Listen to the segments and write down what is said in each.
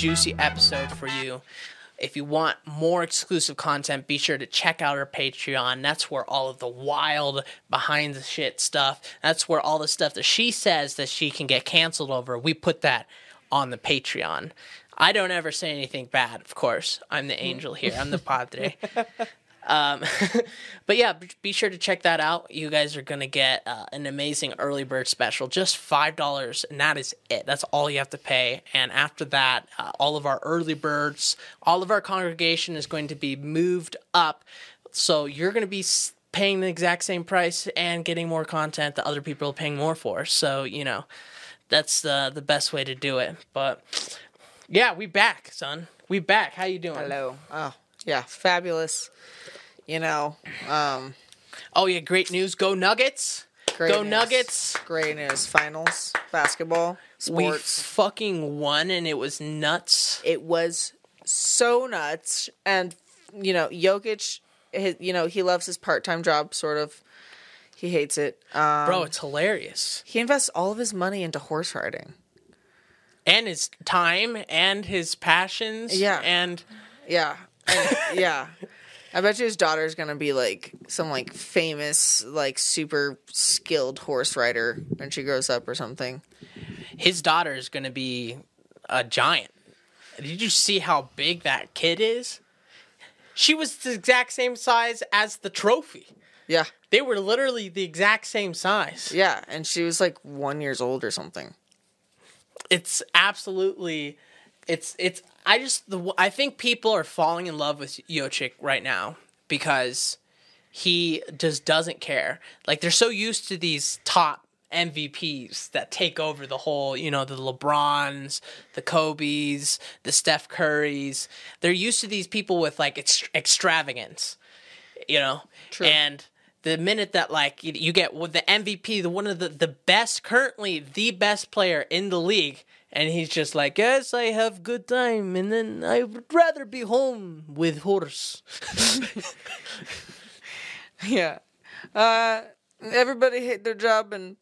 juicy episode for you. If you want more exclusive content, be sure to check out our Patreon. That's where all of the wild behind the shit stuff, that's where all the stuff that she says that she can get canceled over, we put that on the Patreon. I don't ever say anything bad, of course. I'm the mm. angel here. I'm the padre. Um, but yeah, be sure to check that out. You guys are gonna get uh, an amazing early bird special, just five dollars, and that is it. That's all you have to pay. And after that, uh, all of our early birds, all of our congregation is going to be moved up. So you're gonna be paying the exact same price and getting more content that other people are paying more for. So you know, that's the the best way to do it. But yeah, we back, son. We back. How you doing? Hello. Oh, yeah, fabulous. You know, um, Oh yeah, great news. Go Nuggets. great Go news. Nuggets. Great news. Finals, basketball, Sports. We fucking won and it was nuts. it was so nuts. And, you know, Jokic, his, you know, he loves his part time job, sort of. He hates it. Um, Bro, it's hilarious. he invests all of his money into horse riding. And his time and his passions. Yeah. And Yeah. And- yeah. I bet you his daughter's gonna be like some like famous, like super skilled horse rider when she grows up or something. his daughter is going to be a giant. Did you see how big that kid is? She was the exact same size as the trophy. Yeah. They were literally the exact same size. Yeah. And she was like one years old or something. it's absolutely it's it's I just the I think people are falling in love with Jokic right now because he just doesn't care. Like they're so used to these top MVPs that take over the whole, you know, the LeBrons, the Kobe's, the Steph Currys. They're used to these people with like ex- extravagance, you know. True. And the minute that like you, you get with the MVP, the one of the the best currently the best player in the league, and he's just like, yes, I have good time, and then I would rather be home with horse. Yeah. Uh, everybody hate their job, and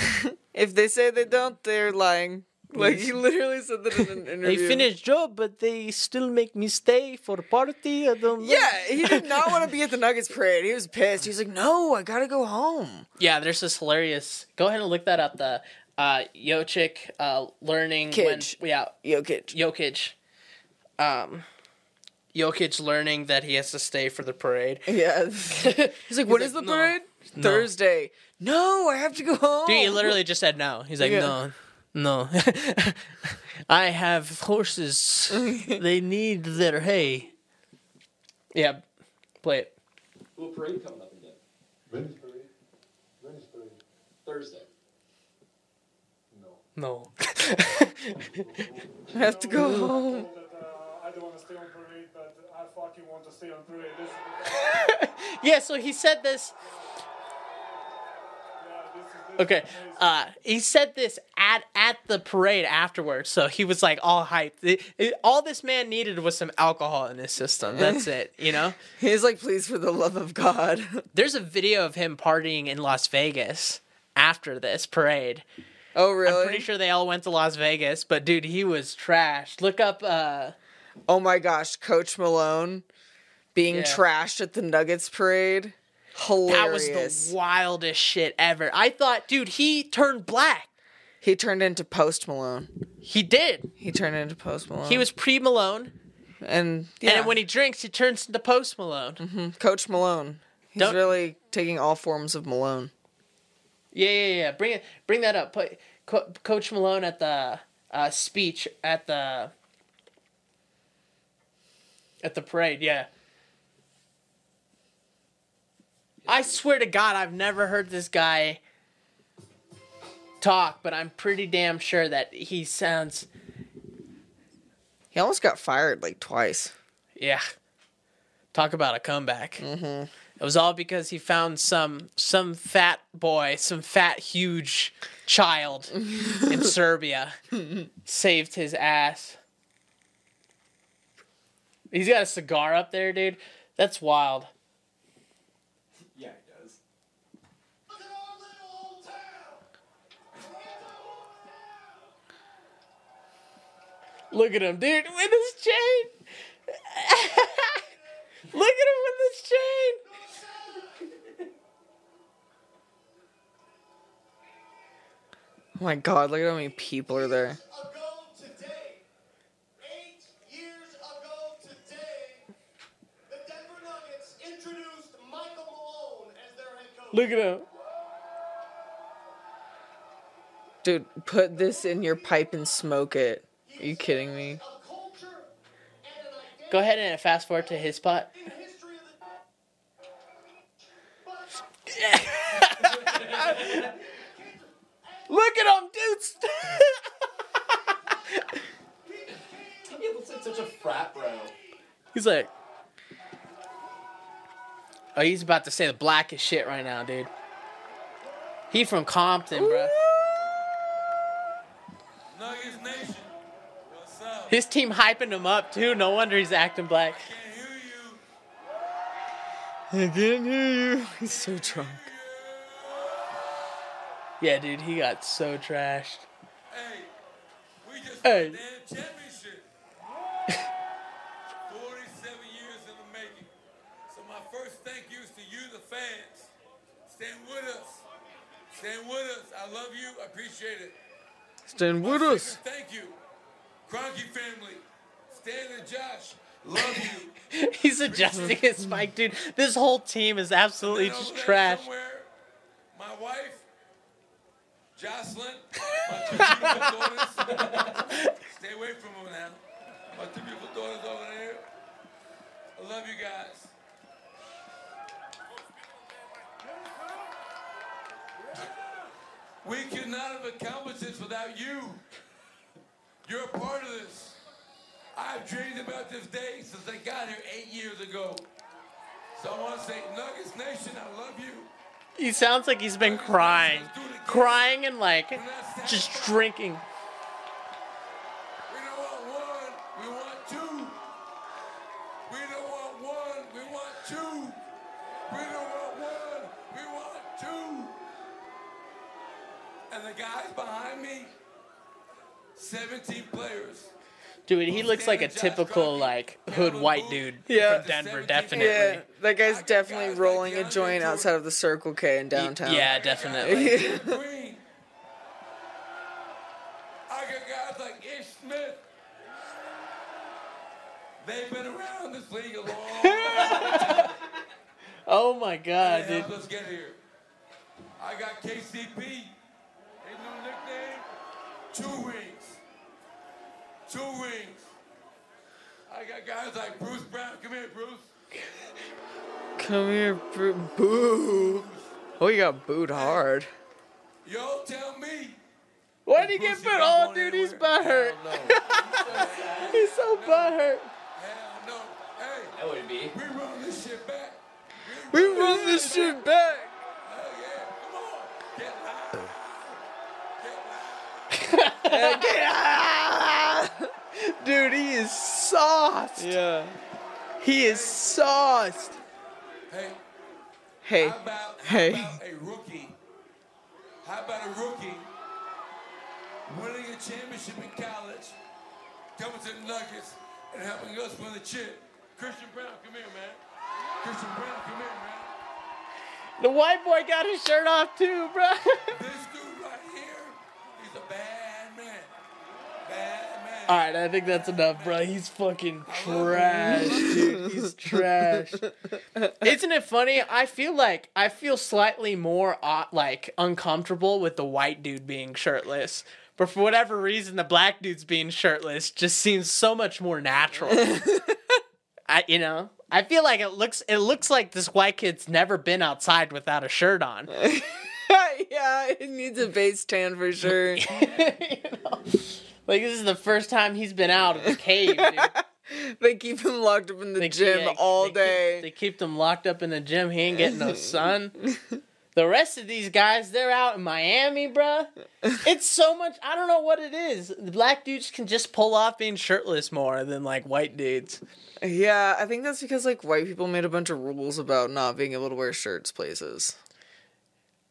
if they say they don't, they're lying. Like he literally said that in an interview. They interview. finish job, but they still make me stay for party. I don't. know. Yeah, he did not want to be at the Nuggets parade. He was pissed. He was like, "No, I gotta go home." Yeah, there's this hilarious. Go ahead and look that up. The uh, Jokic uh, learning when yeah Jokic. Jokic, um, Jokic learning that he has to stay for the parade. Yeah. He's like, "When is like, the "No, parade?" Thursday. No, I have to go home. Dude, he literally just said no. He's like, Yeah. no, no. I have horses. they need their hay. Yeah, play it. Little parade coming up again. Venice parade. Venice parade. Thursday. No. No. I have to go home. Uh, I don't want to stay on parade, but I fucking want to stay on parade. This, yeah, so he said this. yeah, this is, this Okay, uh, he said this at at the parade afterwards, so he was like all hyped. It- it- all this man needed was some alcohol in his system. That's it, you know. He's like, "Please, for the love of God." There's a video of him partying in Las Vegas after this parade. Oh, really? I'm pretty sure they all went to Las Vegas, but dude, he was trashed. Look up uh Oh my gosh, Coach Malone being Yeah. trashed at the Nuggets parade. Hilarious. That was the wildest shit ever. I thought, dude, he turned black. he turned into Post Malone. He did. He turned into Post Malone. He was pre Malone, and yeah, and when he drinks, he turns into post Malone. Coach Malone. He's Don't- really taking all forms of Malone. Yeah, yeah, yeah. Bring it, bring that up. Put Co- Coach Malone at the uh, speech at the at the parade. Yeah. I swear to God, I've never heard this guy talk, but I'm pretty damn sure that he sounds. He almost got fired like twice. Yeah. Talk about a comeback. Mm-hmm. It was all because he found some some fat boy, some fat huge child in Serbia, saved his ass. He's got a cigar up there, dude. That's wild. Yeah, he does. Look at him, dude, with his chain. Look at him with his chain. Oh my god, look at how many people are there. ago today, eight years ago today, the Denver Nuggets introduced Michael Malone as their head coach. Look at him. Dude, put this in your pipe and smoke it. Are you kidding me? A culture and an identity Go ahead and fast forward to his spot. Look at him, dude. He looks like such a frat bro. He's like, oh, he's about to say the blackest shit right now, dude. He from Compton, bro. Nuggets Nation, what's up? His team hyping him up too. No wonder he's acting black. Can't hear you. I can't hear you. He's so drunk. Yeah, dude, he got so trashed. Hey, we just Hey. won the damn championship. 47 years in the making. So my first thank you is to you, the fans. Stand with us. Stand with us. I love you. I appreciate it. Stand with My us. Thank you. Kroenke family. Stan and Josh. Love you. He's adjusting his mic, dude. This whole team is absolutely just trash. My wife, Jocelyn, my two beautiful daughters. Stay away from them now. My two beautiful daughters over there. I love you guys. We could not have accomplished this without you. You're a part of this. I've dreamed about this day since I got here eight years ago. So I want to say, Nuggets Nation, I love you. He sounds like he's been crying, crying and like just drinking. We don't want one, we want two. We don't want one, we want two. We don't want one, we want two. And the guys behind me, 17 players. Dude, he looks like a typical like hood white dude Yeah. from Denver, definitely. Yeah, that guy's definitely rolling a joint outside of the Circle K in downtown. Yeah, definitely. I got guys like Ish Smith. They've been around this league a long time. Oh my god, They dude. Let's get here. I got KCP. His new nickname, Two Rings. Two Rings. I got guys like Bruce Brown. Come here, Bruce. Come here, boo. boo. Oh, you got booed hard. Y'all tell me. Why did he get Brucey put? not Oh, going dude, he's anywhere? butthurt. Hell no. He's so butthurt. Hell no. Hey, That would be. we run this shit back. We run this shit back. Hell yeah. Come on. Get loud. Get loud. Dude, he is sauced. Yeah. He is sauced. Hey, Hey. how about, how Hey. about a rookie? How about a rookie winning a championship in college, coming to the Nuggets, and helping us win the chip? Christian Braun, come here, man. Christian Braun, come here, man. The white boy got his shirt off too, bro. This dude right here, he's a bad man. Bad man. All right, I think that's enough, bro. He's fucking trash, dude. He's trash. Isn't it funny? I feel like I feel slightly more uh, like uncomfortable with the white dude being shirtless. But for whatever reason, the black dude's being shirtless just seems so much more natural. I, you know, I feel like it looks it looks like this white kid's never been outside without a shirt on. yeah, it needs a base tan for sure. you know? Like this is the first time he's been out of the cave, dude. they keep him locked up in the They- gym yeah, all they keep- day. they keep them locked up in the gym. He ain't getting no sun. the rest of these guys, they're out in Miami, bruh. It's so much. I don't know what it is. The black dudes can just pull off being shirtless more than like white dudes. Yeah, I think that's because like white people made a bunch of rules about not being able to wear shirts places.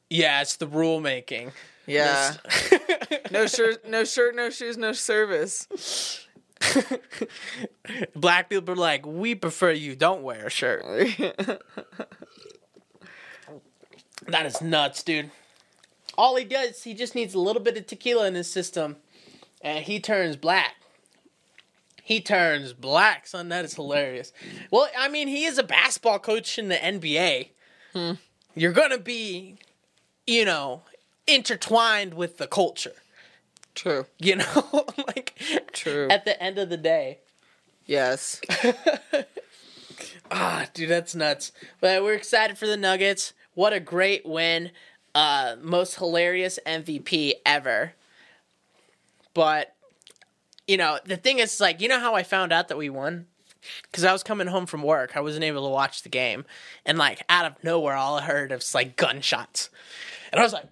Yeah, it's the rule making. Yeah. no shirt, no shirt, no shoes, no service. Black people are like, we prefer you don't wear a shirt. That is nuts, dude. All he does, he just needs a little bit of tequila in his system, and he turns black. He turns black, son. That is hilarious. Well, I mean, he is a basketball coach in the NBA. Hmm. You're gonna be, you know, intertwined with the culture. True. You know, like True. at the end of the day. Yes. Ah, dude, that's nuts. But we're excited for the Nuggets. What a great win. Uh, most hilarious MVP ever. But, you know, the thing is, like, you know how I found out that we won? Because I was coming home from work. I wasn't able to watch the game. And, like, out of nowhere, all I heard was, like, gunshots. And I was like,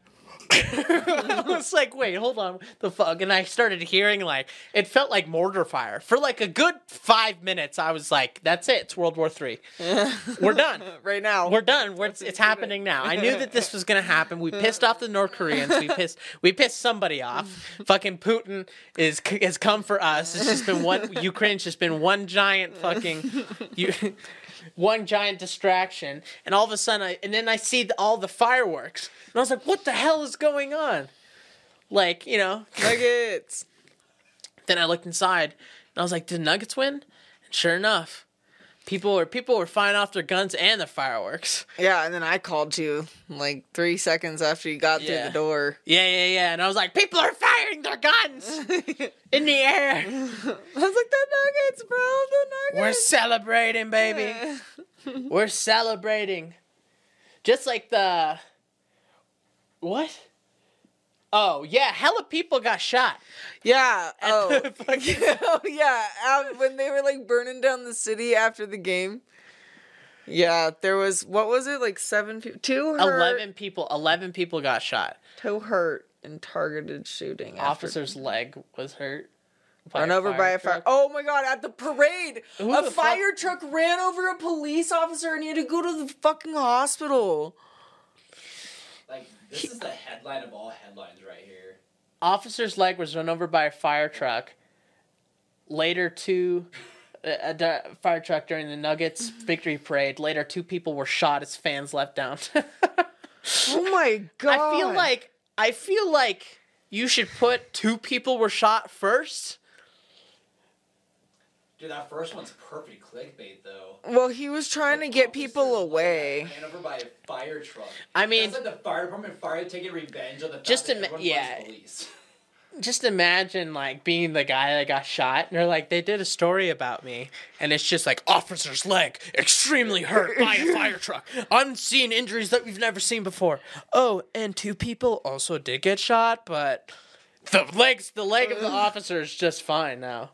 I was like, wait, hold on, the fuck? And I started hearing like it felt like mortar fire for like a good five minutes. I was like, that's it, it's World War Three. We're done. right now. We're done. We're, it's, it's happening now. I knew that this was gonna happen. We pissed off the North Koreans. We pissed. We pissed somebody off. Fucking Putin is has come for us. It's just been one. Ukraine's just been one giant fucking. You, one giant distraction, and all of a sudden, I and then I see the, all the fireworks, and I was like, "What the hell is going on?" Like, you know. Nuggets. Then I looked inside, and I was like, "Did Nuggets win?" And sure enough, people were people were firing off their guns and the fireworks. Yeah, and then I called you like three seconds after you got through the door. Yeah, yeah, yeah. And I was like, "People are firing their guns in the air. I was like, the Nuggets, bro, the nuggets. We're celebrating, baby. We're celebrating." Just like the what? Oh yeah, hella people got shot. Yeah. Oh. Fucking- oh yeah. Um, when they were like burning down the city after the game. Yeah, there was what was it like seven people, two hurt, Eleven people. Eleven people got shot. two hurt in targeted shooting. after- Officer's leg was hurt. run over by a fire. truck. Oh my god! At the parade, Who a the fuck- fire truck ran over a police officer, and he had to go to the fucking hospital. Like this is the headline of all headlines right here. officer's leg was run over by a fire truck. Later, two a, a di- fire truck during the Nuggets victory parade. Later, two people were shot as fans left down. Oh my god! I feel like I feel like you should put two people were shot first. Dude, that first one's perfect clickbait though. Well, he was trying to get people away. Ran over by a fire truck. I mean, That's like the fire department fire taking revenge on the Just ima- yeah. police. just imagine like being the guy that got shot and they're like they did a story about me and it's just like officer's leg extremely hurt by a fire truck unseen injuries that we've never seen before oh and two people also did get shot but the legs the leg of the officer is just fine now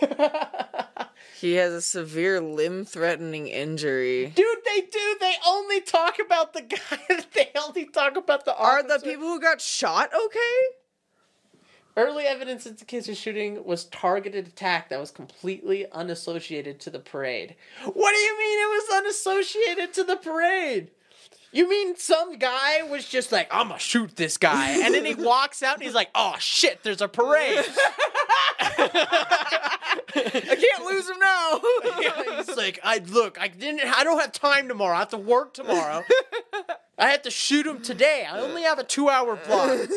He has a severe limb-threatening injury. dude they do they only talk about the guy that they only talk about the Are officer. the people who got shot okay? Early evidence indicates the kids' shooting was targeted attack that was completely unassociated to the parade. What do you mean it was unassociated to the parade? You mean some guy was just like, I'm gonna shoot this guy, and then he walks out and he's like, oh shit, there's a parade. I can't lose him now. Yeah, he's like, I look, I didn't, I don't have time tomorrow. I have to work tomorrow. I have to shoot him today. I only have a two-hour block.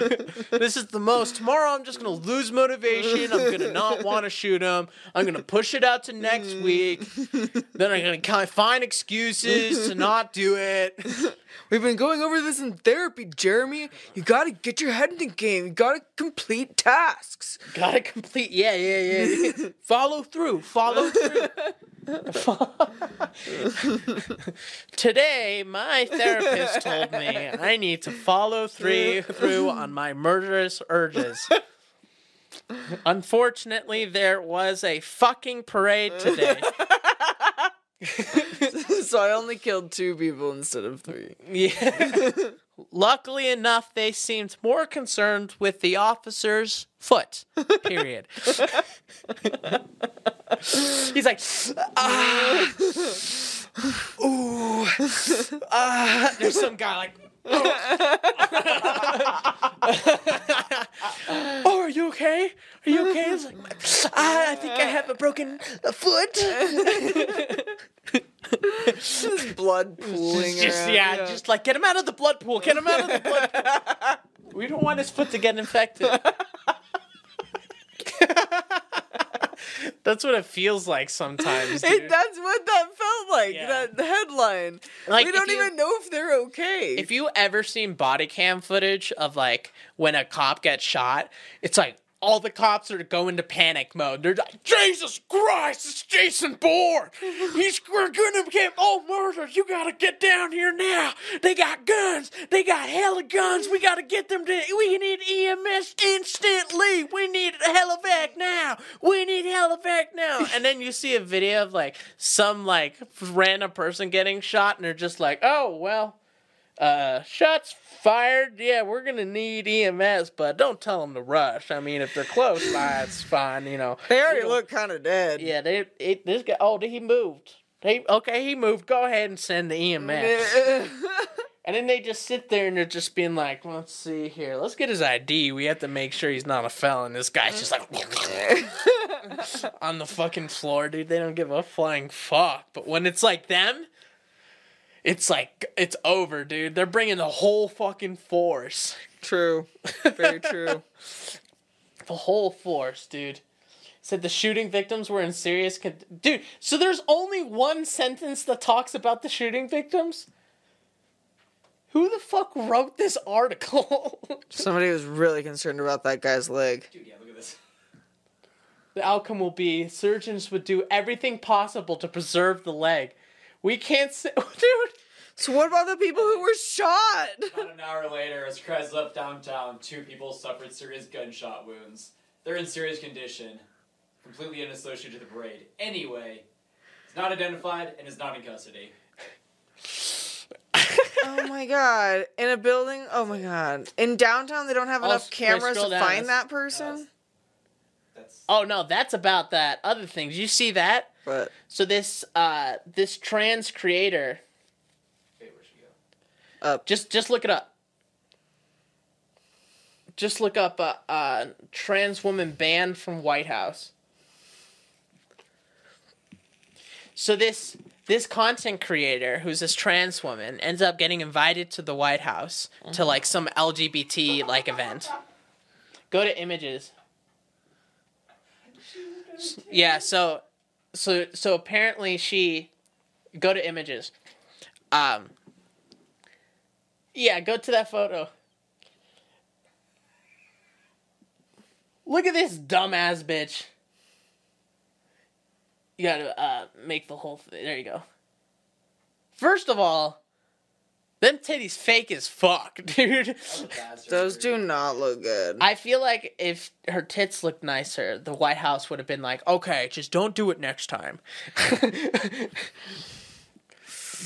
this is the most. Tomorrow, I'm just gonna lose motivation. I'm gonna not want to shoot him. I'm gonna push it out to next mm. week. Then I'm gonna kind of find excuses to not do it. We've been going over this in therapy, Jeremy. You gotta get your head in the game. You gotta complete tasks. Gotta complete. Yeah, yeah, yeah. yeah. follow through. Follow through. Today, my therapist told me I need to follow through through on my murderous urges. Unfortunately, there was a fucking parade today. so I only killed two people instead of three. Yeah. Luckily enough, they seemed more concerned with the officer's foot. Period. He's like, ah, ooh, ah. There's some guy like, oh, are you okay? Are you okay?" It's like, "I, I think I have a broken foot." Just blood pooling. just, just around, yeah, just like get him out of the blood pool. Get him out of the blood pool. we don't want his foot to get infected. That's what it feels like sometimes. Dude. that's what that felt like. Yeah. That the headline. Like, we don't you- even know if they're okay. If you ever seen body cam footage of like when a cop gets shot, it's like all the cops are go into panic mode. They're like, Jesus Christ, it's Jason Bourne. He's we're gonna get oh, all murdered. You gotta get down here now. They got guns. They got hella guns. We gotta get them to. We need EMS instantly. We need Helivac now. We need Helivac now. And then you see a video of like some like random person getting shot, and they're just like, oh well uh, shots fired. Yeah, we're gonna need EMS, but don't tell them to rush. I mean, if they're close by, it's fine. You know. they already look kind of dead. Yeah, they. It, this guy. Oh, he moved. He okay. He moved. Go ahead and send the EMS. And then they just sit there and they're just being like, let's see here. Let's get his ID. We have to make sure he's not a felon. This guy's just like on the fucking floor, dude. They don't give a flying fuck. But when it's like them, it's like, it's over, dude. They're bringing the whole fucking force. true. Very true. The whole force, dude. Said the shooting victims were in serious con- dude. So there's only one sentence that talks about the shooting victims. Who the fuck wrote this article? Somebody was really concerned about that guy's leg. Dude, yeah, look at this. the outcome will be surgeons would do everything possible to preserve the leg. We can't say, dude. So what about the people who were shot? About an hour later, as Krez left downtown, two people suffered serious gunshot wounds. They're in serious condition, completely unassociated to the parade. Anyway, it's not identified and is not in custody. Oh my god! In a building. Oh my god! In downtown, they don't have enough Chris, cameras to down. find that person. That's Oh no, that's about that other things. You see that? But So this uh this trans creator, wait, where'd she go? just just look it up. Just look up uh, uh trans woman banned from White House. So this this content creator who's this trans woman ends up getting invited to the White House to like some LGBT like event. Go to images. Yeah, so so so apparently she go to images. Um Yeah, go to that photo. Look at this dumbass bitch. You gotta uh, make the whole thing. There you go. First of all, them titties fake as fuck, dude. That was a bastard. those do not look good. I feel like if her tits looked nicer, the White House would have been like, okay, just don't do it next time.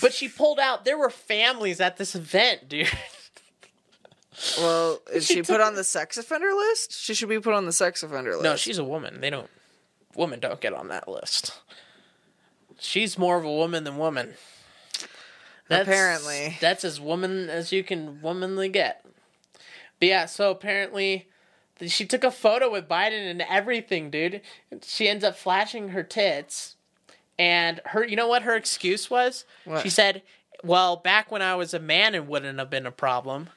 but she pulled out. There were families at this event, dude. well, is She she, put on the sex offender list? She should be put on the sex offender list. No, she's a woman. They don't. Women don't get on that list. She's more of a woman than woman. Apparently. that's as woman as you can womanly get. But yeah, so apparently, she took a photo with Biden and everything, dude. She ends up flashing her tits, and her. You know what her excuse was? What? She said, "Well, back when I was a man, it wouldn't have been a problem."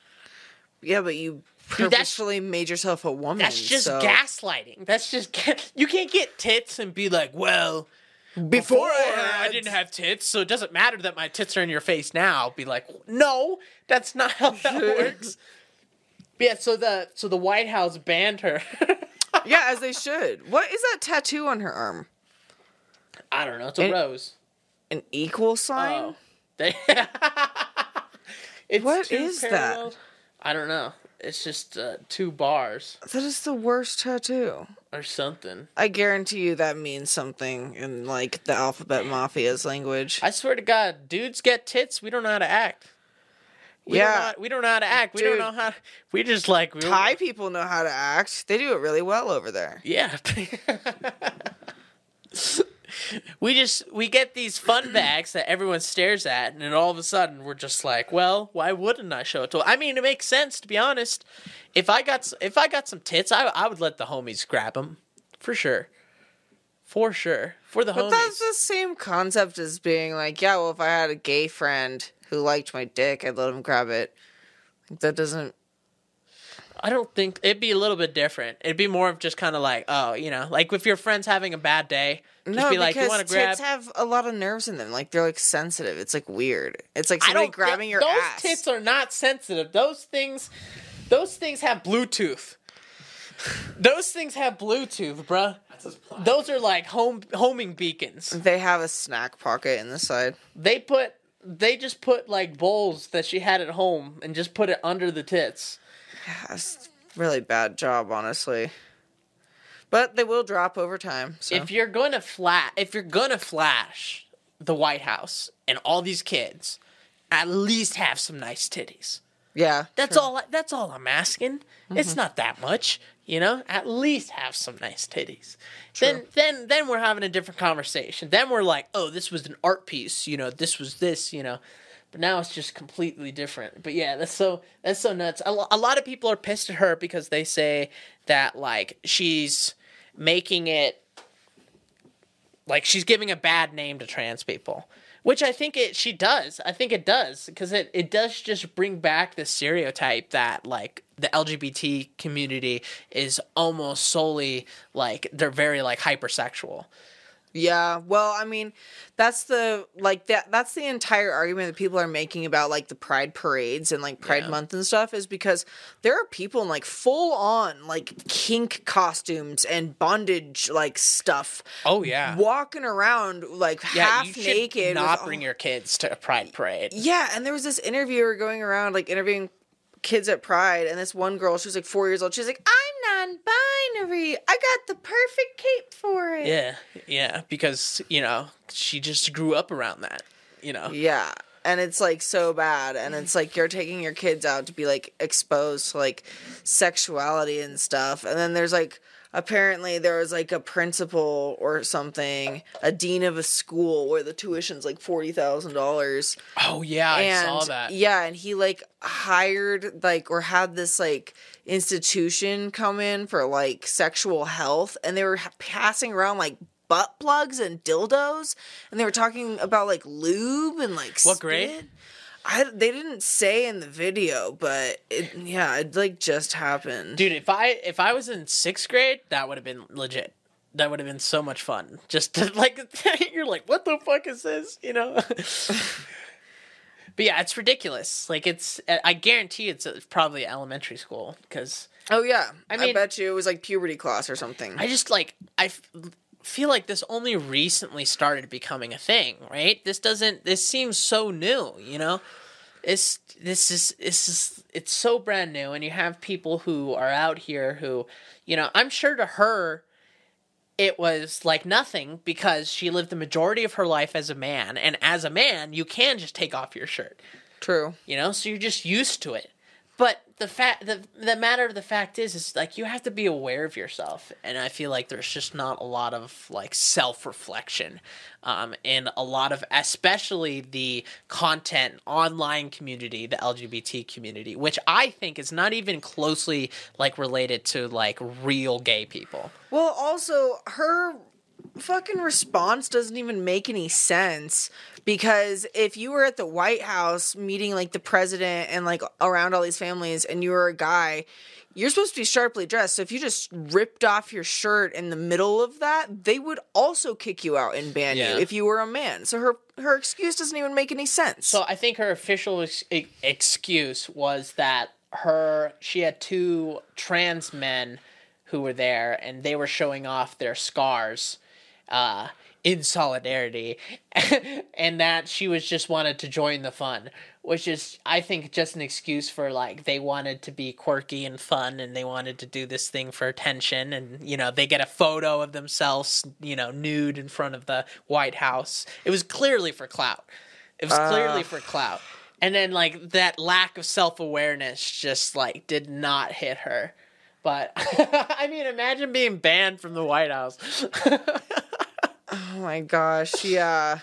Yeah, but you Dude, that's- made yourself a woman. That's just so- gaslighting. That's just you can't get tits and be like, "Well." Before, Before I, I didn't have tits, so it doesn't matter that my tits are in your face now. Be like, no, that's not how that works. yeah, so the so the White House banned her. Yeah, as they should. What is that tattoo on her arm? I don't know. It's a And- rose. An equal sign? Oh, they. What two that? I don't know. It's just uh, two bars That is the worst tattoo. or something. I guarantee you that means something in like the alphabet mafia's language. I swear to God, dudes get tits. We don't know how to act. We don't know yeah, how- we don't know how to act. We Dude. don't know how. We just like we, Thai people know how to act. They do it really well over there. Yeah. we just we get these fun bags that everyone stares at, and then all of a sudden we're just like, well, why wouldn't I show it to? I mean, it makes sense to be honest. If I got if I got some tits, I I would let the homies grab them for sure, for sure, for the But homies. But that's the same concept as being like, yeah, well, if I had a gay friend who liked my dick, I'd let him grab it. Like, That doesn't. I don't think it'd be a little bit different. It'd be more of just kind of like, oh, you know, like if your friend's having a bad day, just no, be like, because you want to grab. tits have a lot of nerves in them. Like they're like sensitive. It's like weird. It's like I somebody don't grabbing think- your those ass. tits are not sensitive. Those things, those things have Bluetooth. Those things have Bluetooth, bruh. That's his plan. Those are like home homing beacons. they have a snack pocket in the side. They put they just put like bowls that she had at home and just put it under the tits. That's really bad job, honestly. But they will drop over time. So. If you're gonna flat, if you're gonna flash the White House and all these kids, at least have some nice titties. yeah, That's true. all. That's all I'm asking. It's mm-hmm. not that much, you know. At least have some nice titties. Then, then, then we're having a different conversation. Then we're like, oh, this was an art piece. You know, this was this. You know, but now it's just completely different. But yeah, that's so that's so nuts. A, lo- a lot of people are pissed at her because they say that like she's making it like she's giving a bad name to trans people which i think it she does i think it does because it, it does just bring back the stereotype that like the lgbt community is almost solely like they're very like hypersexual Yeah, well, I mean, that's the like that that's the entire argument that people are making about like the pride parades and like Pride Yeah. month and stuff is because there are people in like full on like kink costumes and bondage like stuff oh yeah walking around like yeah half you naked not with bring your kids to a pride parade Yeah, and there was this interviewer going around like interviewing kids at Pride, and this one girl, she was like four years old. She's like, "I'm non-binary. I got the perfect cape for it." yeah yeah because you know she just grew up around that you know Yeah. And it's like so bad. And it's like you're taking your kids out to be like exposed to like sexuality and stuff. And then there's like apparently there was like a principal or something, a dean of a school where the tuition's like forty thousand dollars. oh yeah i saw that yeah, and he like hired like or had this like institution come in for like sexual health, and they were ha- passing around like butt plugs and dildos, and they were talking about like lube and like What grade? I they didn't say in the video, but it, yeah, it like just happened. Dude, if I if I was in sixth grade, that would have been legit. That would have been so much fun. Just to, like you're like, what the fuck is this? You know. but yeah, it's ridiculous. Like it's, I guarantee it's probably elementary school because Oh yeah, I, I bet you it was like puberty class or something. I just like I feel like this only recently started becoming a thing, right? This doesn't. This seems so new, you know. It's this is this is it's so brand new, and you have people who are out here who, you know, I'm sure to her. It was like nothing because she lived the majority of her life as a man, and as a man, you can just take off your shirt True. you know so you're just used to it but the fact the, the matter of the fact is is like you have to be aware of yourself. And i feel like there's just not a lot of like self-reflection. Um, in a lot of especially the content online community the lgbt community which i think is not even closely like related to like real gay people. Well, also her fucking response doesn't even make any sense because if you were at the White House meeting like the president and like around all these families and you were a guy, you're supposed to be sharply dressed. So if you just ripped off your shirt in the middle of that, they would also kick you out and ban Yeah. you if you were a man. So her her excuse doesn't even make any sense. So I think her official ex- excuse was that her she had two trans men who were there and they were showing off their scars uh, in solidarity, and that she was just wanted to join the fun, which is I think just an excuse for like they wanted to be quirky and fun and they wanted to do this thing for attention and you know they get a photo of themselves you know nude in front of the White House. It was clearly for clout. It was clearly for clout. And then like that lack of self-awareness just like did not hit her. But I mean imagine being banned from the White House. Oh my gosh, yeah.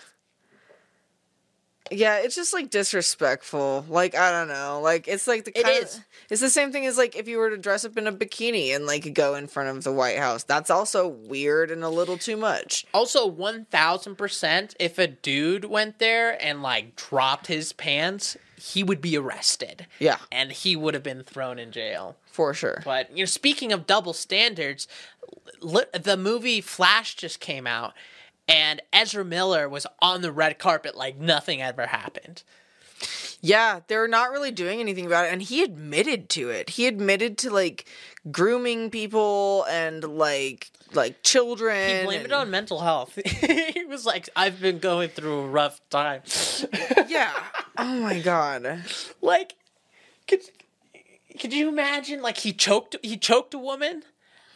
Yeah, it's just like disrespectful. Like I don't know. Like it's like the It kind is. Of, it's the same thing as like if you were to dress up in a bikini and like go in front of the White House. That's also weird and a little too much. Also, one thousand percent, if a dude went there and like dropped his pants, he would be arrested. Yeah. and he would have been thrown in jail. For sure. But you know, speaking of double standards, the movie Flash just came out, and Ezra Miller was on the red carpet like nothing ever happened. Yeah, they're not really doing anything about it and he admitted to it. He admitted to like grooming people and like like children. He blamed it on mental health. he was like, "I've been going through a rough time." Yeah. Oh my god. like, could could you imagine? Like he choked he choked a woman.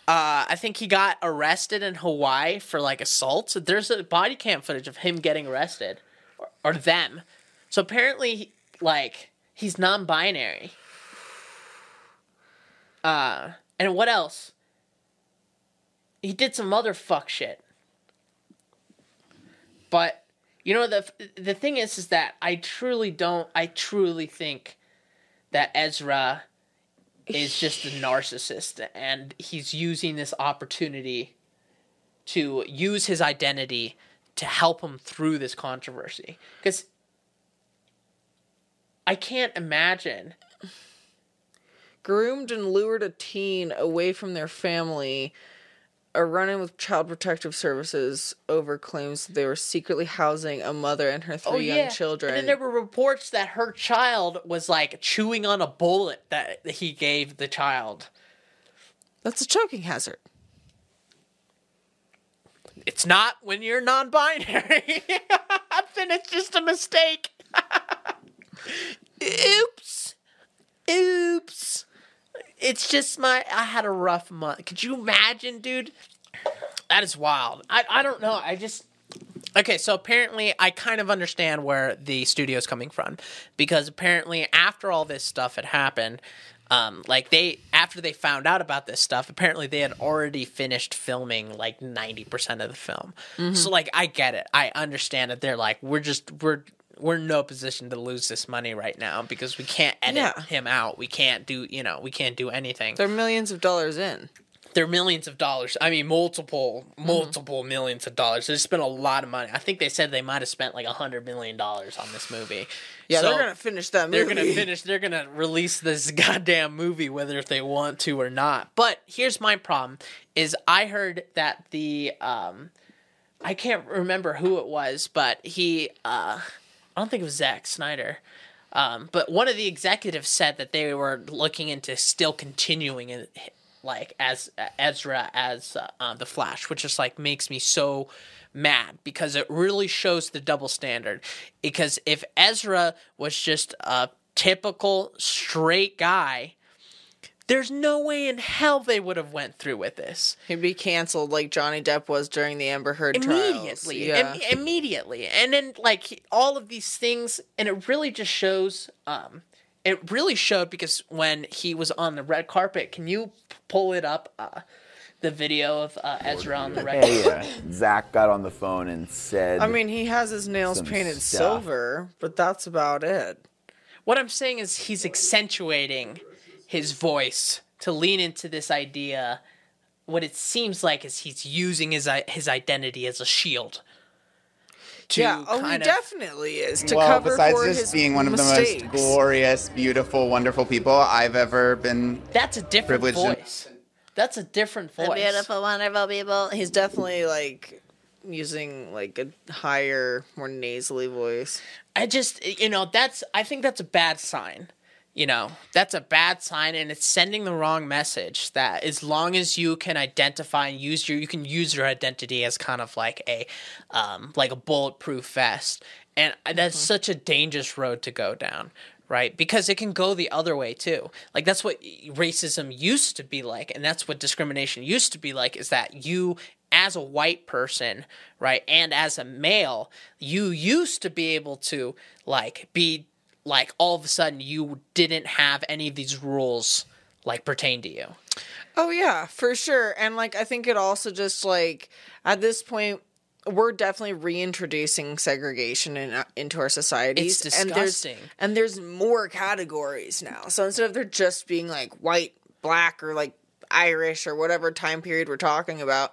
Uh, I think he got arrested in Hawaii for like assault. There's a body cam footage of him getting arrested, or, or them. So apparently, like he's non-binary. Uh, and what else? He did some other fuck shit. But you know the the thing is is that I truly don't I truly think that Ezra is just a narcissist and he's using this opportunity to use his identity to help him through this controversy. Cuz I can't imagine groomed and lured a teen away from their family are running with child protective services over claims that they were secretly housing a mother and her three oh, young children. Oh, And then there were reports that her child was like chewing on a bullet that he gave the child. That's a choking hazard. It's not when you're non-binary. then it's just a mistake. Oops. Oops. It's just my I had a rough month. Could you imagine, dude? That is wild. I I don't know. I just Okay, so apparently I kind of understand where the studio's coming from because apparently after all this stuff had happened, um, like they after they found out about this stuff, apparently they had already finished filming like ninety percent of the film. So like I get it, I understand that They're like we're just we're we're in no position to lose this money right now because we can't edit Yeah. him out. We can't do you know we can't do anything They're millions of dollars in. they're millions of dollars. I mean, multiple, multiple millions of dollars. They spent a lot of money. I think they said they might have spent like a hundred million dollars on this movie. Yeah, So they're gonna finish that movie. they're gonna finish. They're gonna release this goddamn movie, whether if they want to or not. But here's my problem: is I heard that the um, I can't remember who it was, but he uh, I don't think it was Zack Snyder. Um, but one of the executives said that they were looking into still continuing it, like as Ezra as uh, uh, the Flash, which just like makes me so mad because it really shows the double standard. Because if Ezra was just a typical straight guy, there's no way in hell they would have went through with this He'd be canceled like Johnny Depp was during the Amber Heard trials. immediately Yeah. Im- immediately and then like all of these things and it really just shows um it really showed because when he was on the red carpet can you p- pull it up uh the video of uh, Ezra on the red Hey, uh, Zach got on the phone and said, I mean, he has his nails painted stuff. silver, but that's about it. what I'm saying is he's accentuating his voice to lean into this idea what it seems like is he's using his his identity as a shield to yeah, oh, he of definitely is to well, cover besides for just his being one of mistakes. the most glorious, beautiful, wonderful people I've ever been. that's a different Privileged and- voice that's a different voice beautiful, wonderful people. He's definitely like using like a higher, more nasally voice. I just, you know, that's, I think that's a bad sign. You know, that's a bad sign and it's sending the wrong message that as long as you can identify and use your, you can use your identity as kind of like a, um, like a bulletproof vest. And that's such a dangerous road to go down, right? Because it can go the other way too. Like that's what racism used to be like. And that's what discrimination used to be like is that you, as a white person, right, and as a male, you used to be able to like be like all of a sudden you didn't have any of these rules like pertain to you. Oh yeah, for sure. And like I think it also just like at this point we're definitely reintroducing segregation in, uh, into our societies. It's And there's, disgusting. and there's more categories now. So instead of there just being like white, black, or like Irish or whatever time period we're talking about,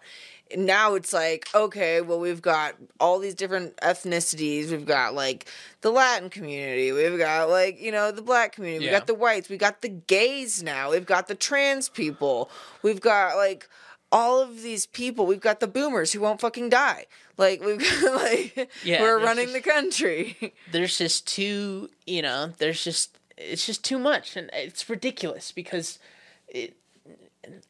now it's like, okay, well, we've got all these different ethnicities. We've got like the Latin community. We've got like, you know, the black community. We've got the whites. We got the gays now. We've got the trans people. We've got like all of these people. We've got the boomers who won't fucking die. Like we've got like Yeah, we're running just- the country. there's just too you know there's just it's just too much and it's ridiculous because it,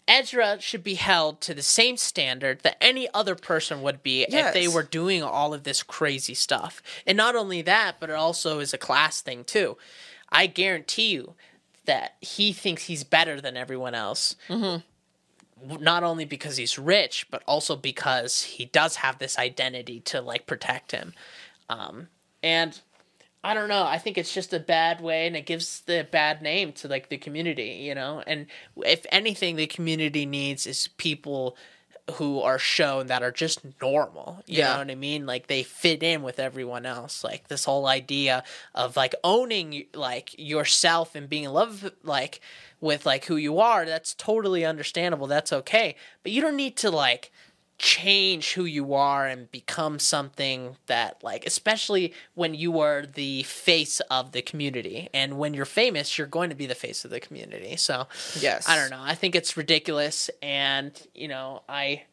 Ezra should be held to the same standard that any other person would be if they were doing all of this crazy stuff. And not only that, but it also is a class thing too. I guarantee you that he thinks he's better than everyone else. Mm-hmm. Not only because he's rich, but also because he does have this identity to like protect him. Um, and I don't know. I think it's just a bad way, and it gives the bad name to like the community, you know. And if anything, the community needs is people who are shown that are just normal. You Yeah. know what I mean? Like they fit in with everyone else. Like this whole idea of like owning like yourself and being in love like with like who you are. That's totally understandable. That's okay. But you don't need to like change who you are and become something that like especially when you are the face of the community. And when you're famous you're going to be the face of the community. So Yes. i don't know. I think it's ridiculous. And you know i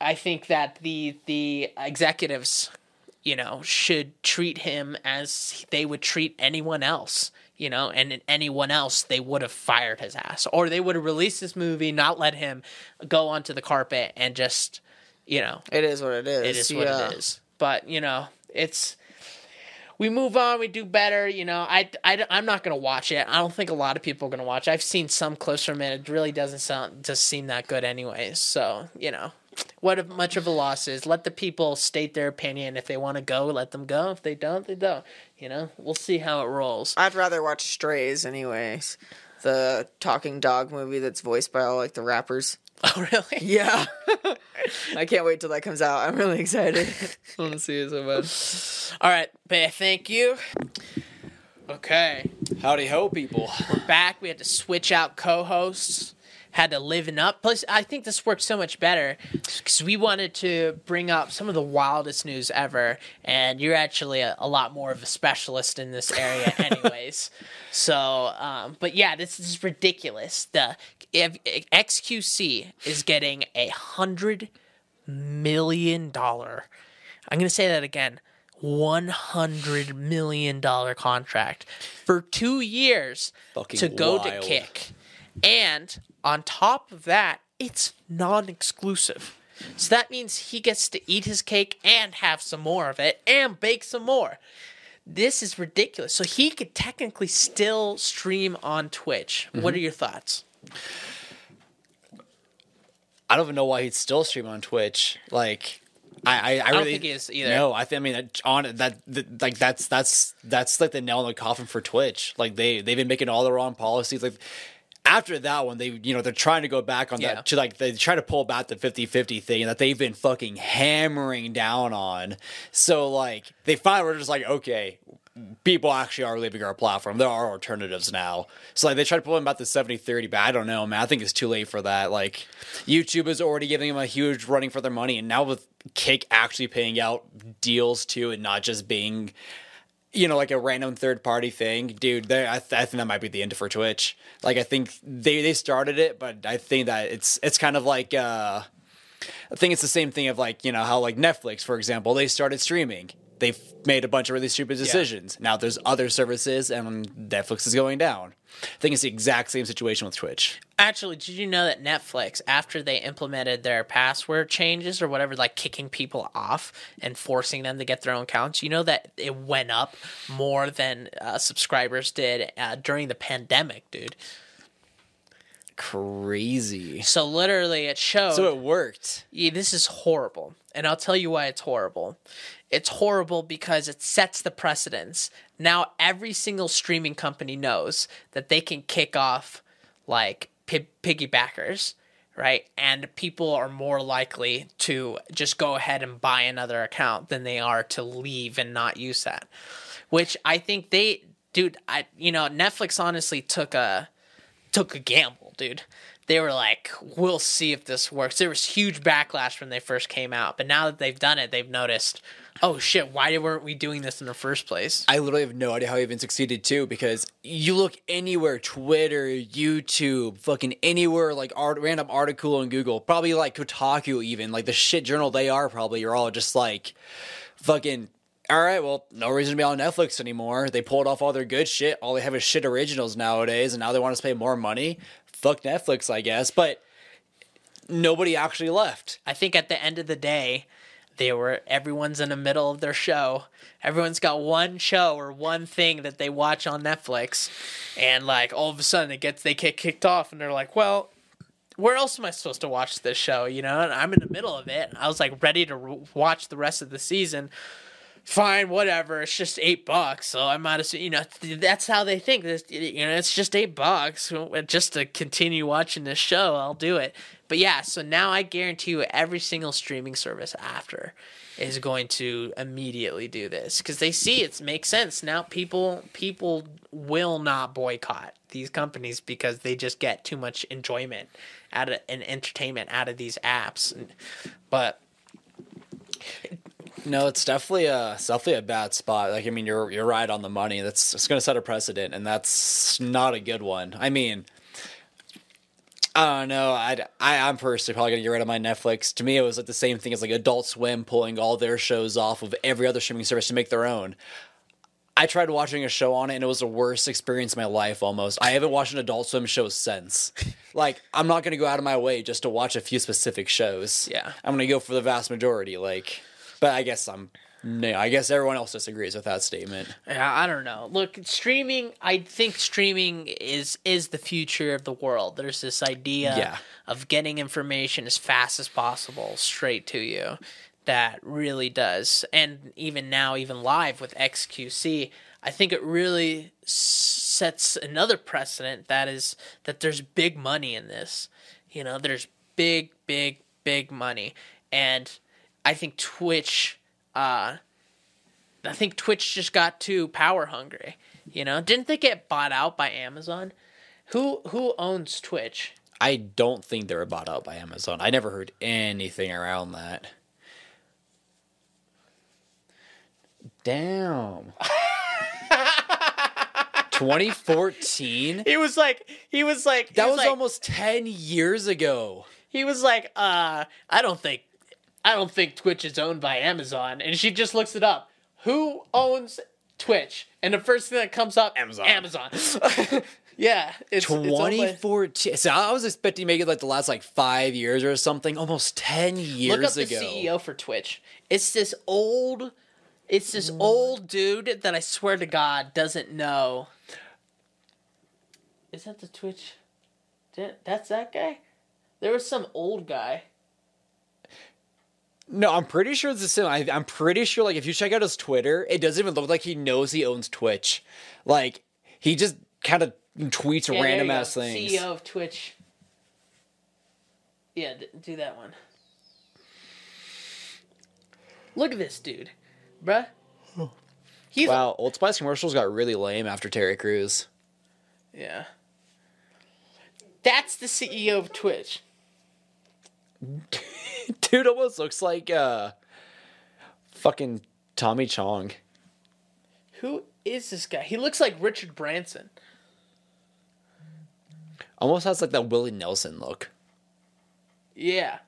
i think that the the executives you know should treat him as they would treat anyone else you know and anyone else they would have fired his ass or they would have released this movie not let him go onto the carpet and just you know It is what it is. it is what yeah. it is but you know it's we move on we do better you know I, I i'm not gonna watch it i don't think a lot of people are gonna watch it. i've seen some clips from it it really doesn't sound just seem that good anyways so you know what a- much of a loss is let the people state their opinion if they want to go let them go if they don't they don't you know we'll see how it rolls I'd rather watch Strays, anyways. The talking dog movie that's voiced by all like the rappers. oh really Yeah. I can't wait till that comes out. I'm really excited. I want to see it so bad. all right but thank you okay Howdy ho, people. we're back. We had to switch out co-hosts. Had to live liven up. Plus, I think this worked so much better because we wanted to bring up some of the wildest news ever, and you're actually a, a lot more of a specialist in this area, anyways. so, um, but yeah, this is ridiculous. The if, XQC is getting a hundred million dollar. I'm gonna say that again. One hundred million dollar contract for two years Fucking to go to wild. kick, and on top of that, it's non-exclusive. So that means he gets to eat his cake and have some more of it and bake some more. This is ridiculous. So he could technically still stream on Twitch. Mm-hmm. What are your thoughts? I don't even know why he'd still stream on Twitch. Like, I, I, I, don't really think he is either. No, I think I mean that- on that, that like that's that's that's like the nail in the coffin for Twitch. Like they they've been making all the wrong policies. Like after that one, they you know they're trying to go back on Yeah. that to like they try to pull back the 50-50 thing that they've been fucking hammering down on. So like they finally were just like okay. People actually are leaving our platform. There are alternatives now. So like they tried to pull him about the 70-30, but I don't know, man. I think it's too late for that. Like YouTube is already giving them a huge running for their money, and now with Kick actually paying out deals too, and not just being, you know, like a random third party thing, dude. I, th- I think that might be the end for Twitch. Like I think they they started it, but I think that it's it's kind of like. uh I think it's the same thing of like you know how like Netflix, for example, they started streaming. They've made a bunch of really stupid decisions. Now there's other services, and Netflix is going down. I think it's the exact same situation with Twitch. Actually, did you know that Netflix, after they implemented their password changes or whatever, like kicking people off and forcing them to get their own accounts, you know that it went up more than uh, subscribers did uh, during the pandemic, dude. Crazy. So literally, it showed. So it worked. Yeah, this is horrible. And I'll tell you why it's horrible. It's horrible because it sets the precedence. Now every single streaming company knows that they can kick off like pi- piggybackers, right? And people are more likely to just go ahead and buy another account than they are to leave and not use that. Which I think they, dude, I you know Netflix honestly took a took a gamble, dude. They were like, "We'll see if this works." There was huge backlash when they first came out, but now that they've done it, they've noticed, "Oh shit, why weren't we doing this in the first place?" I literally have no idea how he even succeeded too, because you look anywhere, Twitter, YouTube, fucking anywhere, like art, random article on Google, probably like Kotaku, even like the shit journal they are, probably you're all just like, fucking. All right, well, no reason to be on Netflix anymore. They pulled off all their good shit. All they have is shit originals nowadays, and now they want us to pay more money. Fuck Netflix, I guess. But nobody actually left. I think at the end of the day, they were everyone's in the middle of their show. Everyone's got one show or one thing that they watch on Netflix, and like all of a sudden it gets they get kicked off, and they're like, "Well, where else am I supposed to watch this show?" You know, and I'm in the middle of it. I was like ready to re- watch the rest of the season. Fine, whatever. It's just eight bucks, so I might as well. You know, that's how they think. This, you know, it's just eight bucks just to continue watching this show. I'll do it. But yeah, so now I guarantee you, every single streaming service after is going to immediately do this because they see it makes sense. Now people people will not boycott these companies because they just get too much enjoyment out of and entertainment out of these apps. But No, it's definitely a it's definitely a bad spot. Like I mean, you're you're right on the money. That's it's going to set a precedent, and that's not a good one. I mean, I don't know. I I I'm personally probably going to get rid of my Netflix. To me, it was like the same thing as like Adult Swim pulling all their shows off of every other streaming service to make their own. I tried watching a show on it, and it was the worst experience of my life. Almost, I haven't watched an Adult Swim show since. like, I'm not going to go out of my way just to watch a few specific shows. Yeah. I'm going to go for the vast majority. Like. But I guess I'm. No, I guess everyone else disagrees with that statement. Yeah, I don't know. Look, streaming. I think streaming is is the future of the world. There's this idea Yeah. of getting information as fast as possible straight to you. That really does, and even now, even live with XQC, I think it really sets another precedent. That is that there's big money in this. You know, there's big, big, big money, and I think Twitch. Uh, I think Twitch just got too power hungry. You know, didn't they get bought out by Amazon? Who who owns Twitch? I don't think they were bought out by Amazon. I never heard anything around that. Damn. 2014? He was like, he was like, he That was like- almost 10 years ago. He was like, uh, I don't think, I don't think Twitch is owned by Amazon. And she just looks it up. Who owns Twitch? And the first thing that comes up, Amazon. Amazon. yeah, it's it's owned 2014. So I was expecting maybe like the last like five years or something. Almost 10 years Look up the ago. CEO for Twitch. It's this old, it's this old dude that I swear to God doesn't know. Is that the Twitch? That's that guy. There was some old guy. No, I'm pretty sure it's the same. I, I'm pretty sure, like, if you check out his Twitter, it doesn't even look like he knows he owns Twitch. Like, he just kind of tweets Yeah, random ass things. CEO of Twitch. Yeah, d- do that one. Look at this dude, bruh. He's Wow, Old Spice commercials got really lame after Terry Crews. yeah. That's the CEO of Twitch. Dude almost looks like uh fucking Tommy Chong. Who is this guy? He looks like Richard Branson. Almost has like that Willie Nelson look. Yeah.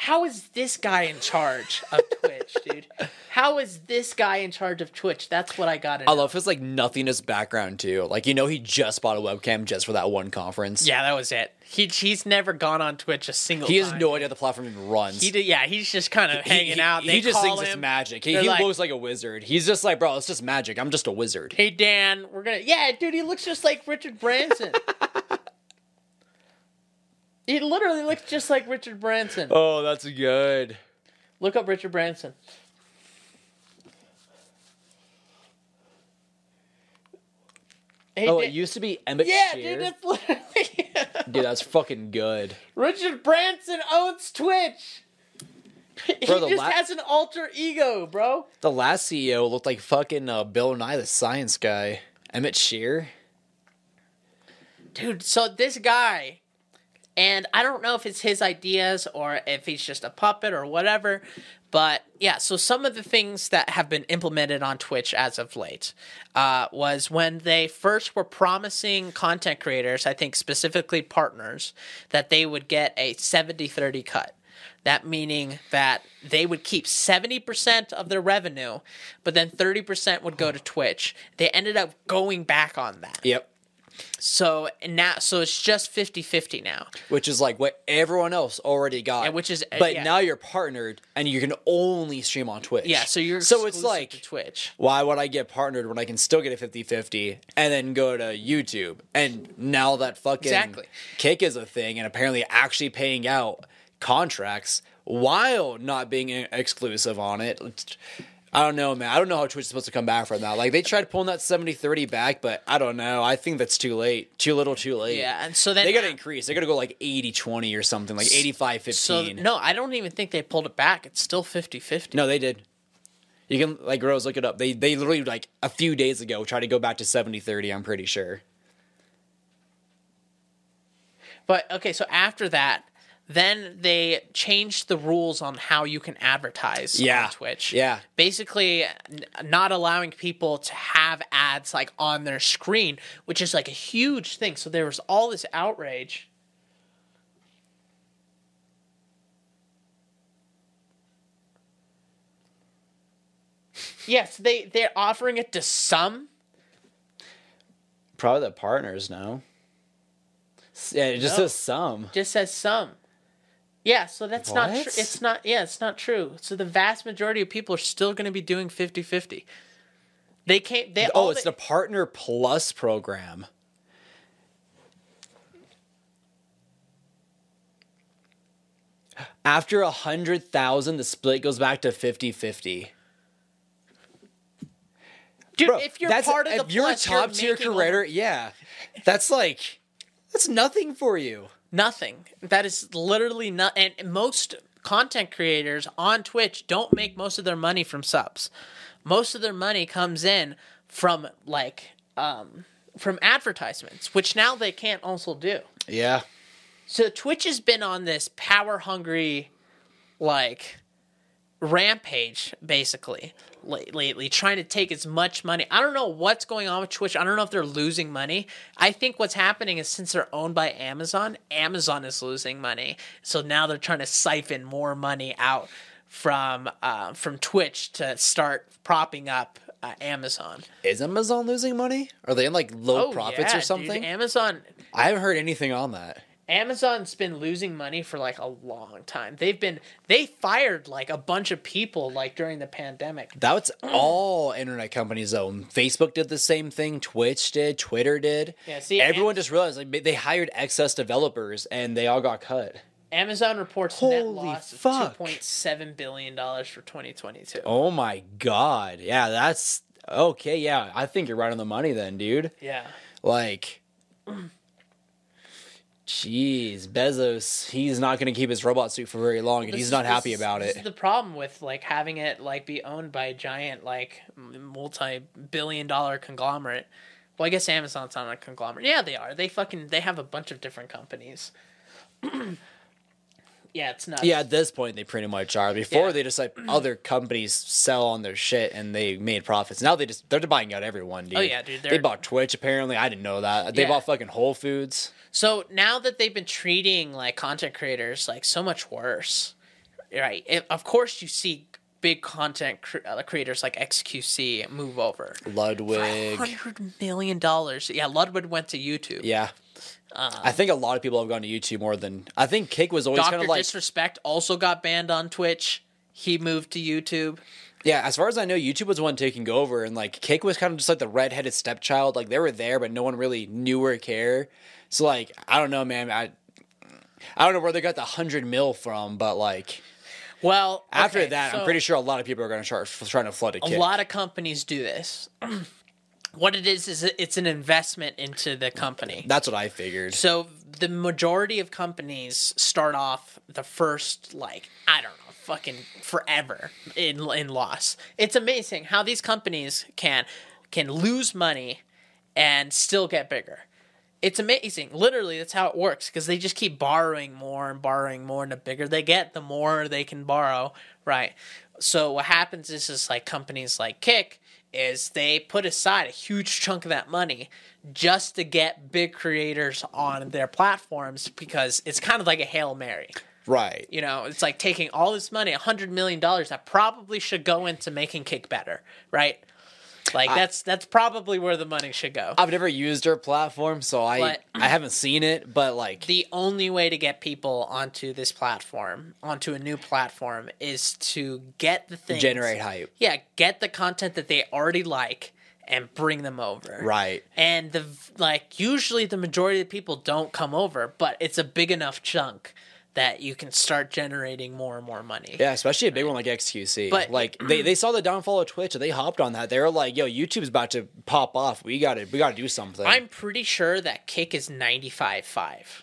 How is this guy in charge of Twitch, dude? How is this guy in charge of Twitch? That's what I got. I love his like nothingness background too. Like you know he just bought a webcam just for that one conference. Yeah, that was it. He he's never gone on Twitch a single. He has time. no idea the platform even runs. He did, yeah, he's just kind of hanging he- out. He, just thinks him. it's magic. He, he like, looks like a wizard. He's just like, bro, it's just magic. I'm just a wizard. Hey Dan, we're gonna. Yeah, dude, he looks just like Richard Branson. he literally looks just like Richard Branson. Oh, that's good. Look up Richard Branson. Hey, oh, it used to be Emmett yeah, Shear. dude, that's literally. Dude, that's fucking good. Richard Branson owns Twitch. He Bro, just la- has an alter ego, bro. The last CEO looked like fucking uh, Bill Nye, the science guy. Emmett Shear. Dude, so this guy, and I don't know if it's his ideas or if he's just a puppet or whatever, but yeah, so some of the things that have been implemented on Twitch as of late uh, was when they first were promising content creators, I think specifically partners, that they would get a 70 30 cut. That meaning that they would keep 70% of their revenue, but then 30% would go to Twitch. They ended up going back on that. Yep. So now, so it's just 50-50 now. Which is like what everyone else already got. Yeah, which is- uh, but yeah. now you're partnered and you can only stream on Twitch. Yeah, so you're so it's like Twitch. why would I get partnered when I can still get a 50-50 and then go to YouTube? And now that fucking Exactly. kick is a thing and apparently actually paying out contracts while not being exclusive on it. I don't know, man. I don't know how Twitch is supposed to come back from that. Like they tried pulling that 70-30 back, but I don't know. I think that's too late. Too little, too late. Yeah, and so then they got to increase. They got to go like 80-20 or something, like 85-15. So no, I don't even think they pulled it back. It's still 50-50. No, they did. You can like Rose look it up. They they literally like a few days ago tried to go back to 70-30, I'm pretty sure. But okay, so after that, then they changed the rules on how you can advertise Yeah. on Twitch. Yeah. Basically, n- not allowing people to have ads like on their screen, which is like a huge thing. So there was all this outrage. Yes, they they're offering it to some. Probably the partners no. Yeah, it just No. says some. just says some. Yeah, so that's not true. It's not yeah, it's not true. So the vast majority of people are still going to be doing 50-50. They can't they Oh, it's they- the Partner Plus program. After a hundred thousand, the split goes back to 50-50. Dude, Bro, if you're part of the if you're a top tier creator, yeah, that's like that's nothing for you. Nothing. That is literally not and most content creators on Twitch don't make most of their money from subs. Most of their money comes in from like um from advertisements, which now they can't also do. Yeah, So Twitch has been on this power hungry, like, rampage basically lately, trying to take as much money. I don't know what's going on with Twitch. I don't know if they're losing money. I think what's happening is since they're owned by Amazon, Amazon is losing money. So now they're trying to siphon more money out from uh, from Twitch to start propping up uh, Amazon. is Amazon losing money? Are they in like low profits Oh, yeah, or dude. something? Amazon I haven't heard anything on that. Amazon's been losing money for like a long time. They've been they fired like a bunch of people like during the pandemic. That's mm. all internet companies though. Facebook did the same thing. Twitch did. Twitter did. Yeah, see, everyone Am- just realized like they hired excess developers and they all got cut. Amazon reports net Holy loss fuck. of two point seven billion dollars for twenty twenty two. Oh my god. Yeah, that's okay. Yeah, I think you're right on the money then, dude. Yeah. Like, jeez, Bezos. He's not going to keep his robot suit for very long, and he's not happy about this it. the problem with like having it like be owned by a giant like multi billion dollar conglomerate. Well, I guess Amazon's not a conglomerate. Yeah, they are. They fucking they have a bunch of different companies. yeah, it's nuts. Yeah, at this point they pretty much are. Before Yeah. they just like other companies sell on their shit and they made profits. Now they just they're buying out everyone, dude. Oh, yeah, dude, They bought Twitch apparently. I didn't know that. They Yeah. bought fucking Whole Foods. So now that they've been treating like content creators like so much worse, right? It, of course, you see big content cr- uh, creators like XQC move over. Ludwig. Hundred million dollars. Yeah, Ludwig went to YouTube. Yeah. Um, I think a lot of people have gone to YouTube more than I think Kick was always kind of like Disrespect also got banned on Twitch. He moved to YouTube. Yeah, as far as I know, YouTube was the one taking over, and like Kick was kind of just like the redheaded stepchild. Like they were there, but no one really knew or cared. So like, I don't know, man. I I don't know where they got the hundred mil from, but like Well, after okay, that, I'm pretty sure a lot of people are going to start f- trying to flood a a lot of companies do this. what it is is it's an investment into the company. That's what I figured. So the majority of companies start off the first like I don't know, fucking forever in in loss. It's amazing how these companies can can lose money and still get bigger. It's amazing. Literally, that's how it works because they just keep borrowing more and borrowing more, and the bigger they get, the more they can borrow. Right. So what happens is, is like companies like Kick is they put aside a huge chunk of that money just to get big creators on their platforms because it's kind of like a hail mary. Right. You know, it's like taking all this money, a hundred million dollars that probably should go into making Kick better, right? Like that's that's probably where the money should go. I've never used her platform, so I But- I haven't seen it, but like the only way to get people onto this platform, onto a new platform, is to get the things generate hype. Yeah, get the content that they already like and bring them over. Right. And the like usually the majority of people don't come over, but it's a big enough chunk that you can start generating more and more money. Yeah, especially a big one like XQC. But- like they, they saw the downfall of Twitch and they hopped on that. They were like, "Yo, YouTube's about to pop off. We got to we got to do something." I'm pretty sure that Kick is 95.5.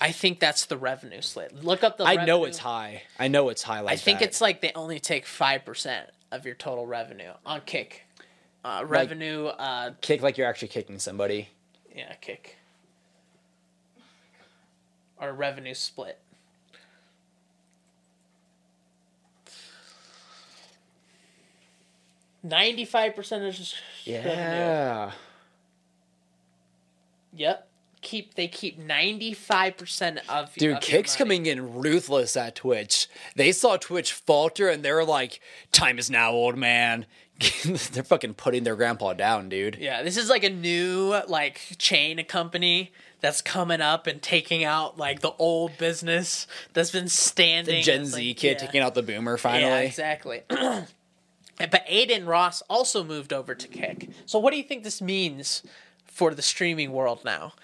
I think that's the revenue slit. Look up the I know it's high. I know it's high. Like I think that. it's like they only take 5% of your total revenue on Kick. Uh, revenue, uh, kick like you're actually kicking somebody. yeah, Kick. Or revenue split. Ninety-five percent is just revenue. Yeah. Yep. Keep they keep ninety five percent of Dude, of Kick's coming in ruthless at Twitch. They saw Twitch falter and they were like, "Time is now, old man." They're fucking putting their grandpa down, dude. Yeah, this is like a new like chain company that's coming up and taking out like the old business that's been standing. The Gen Z like- kid yeah. taking out the boomer finally. Yeah, exactly. but Adin Ross also moved over to Kick. So what do you think this means for the streaming world now?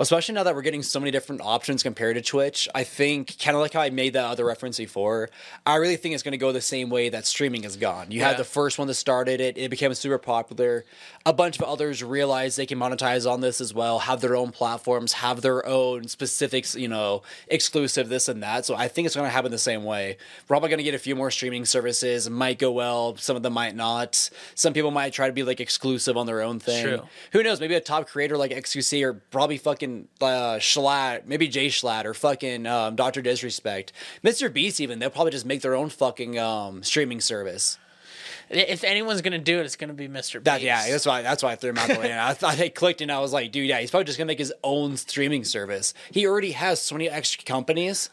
Especially now that we're getting so many different options compared to Twitch. I think kind of like how I made that other reference before. I really think it's going to go the same way that streaming has gone. You Yeah. had the first one that started it; it became super popular. A bunch of others realized they can monetize on this as well, have their own platforms, have their own specifics, you know, exclusive this and that. So I think it's going to happen the same way. We're probably going to get a few more streaming services. Might go well. Some of them might not. Some people might try to be like exclusive on their own thing. True. Who knows? Maybe a top creator like XQC or probably fucking uh, Schlatt, maybe Jay Schlatt or fucking um, Doctor Disrespect, Mr. Beast. Even they'll probably just make their own fucking um, streaming service. If anyone's gonna do it, it's gonna be Mr. Beast. That yeah, that's why that's why I threw him out the way. I thought I clicked and I was like, dude, yeah, he's probably just gonna make his own streaming service. He already has so many extra companies.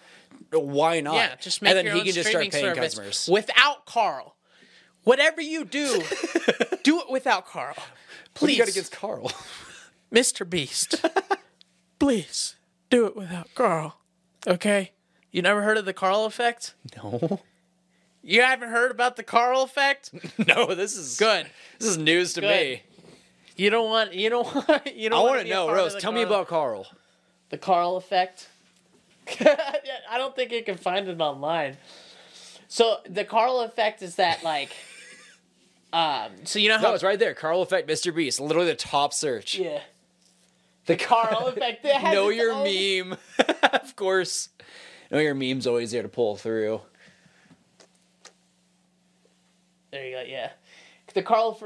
Why not? Yeah, just make and then your he own can just start paying customers. without Karl. Whatever you do, do it without Karl. What do Please, you got against Karl? Mr. Beast. Please do it without Karl. Okay? You never heard of the Karl effect? No, You haven't heard about the Karl effect? no, this is Good. This is news to Good. me. You don't want. You don't want. You don't I want want to know, Rose. Tell me about Karl. the Karl effect. I don't think you can find it online. So the Karl effect is that like, um. So you know how No, it's right there. Karl Effect, Mr. Beast, literally the top search. yeah. The Karl effect. Know your own- meme, of course. Know your meme's always there to pull through. There you go. Yeah. The Karl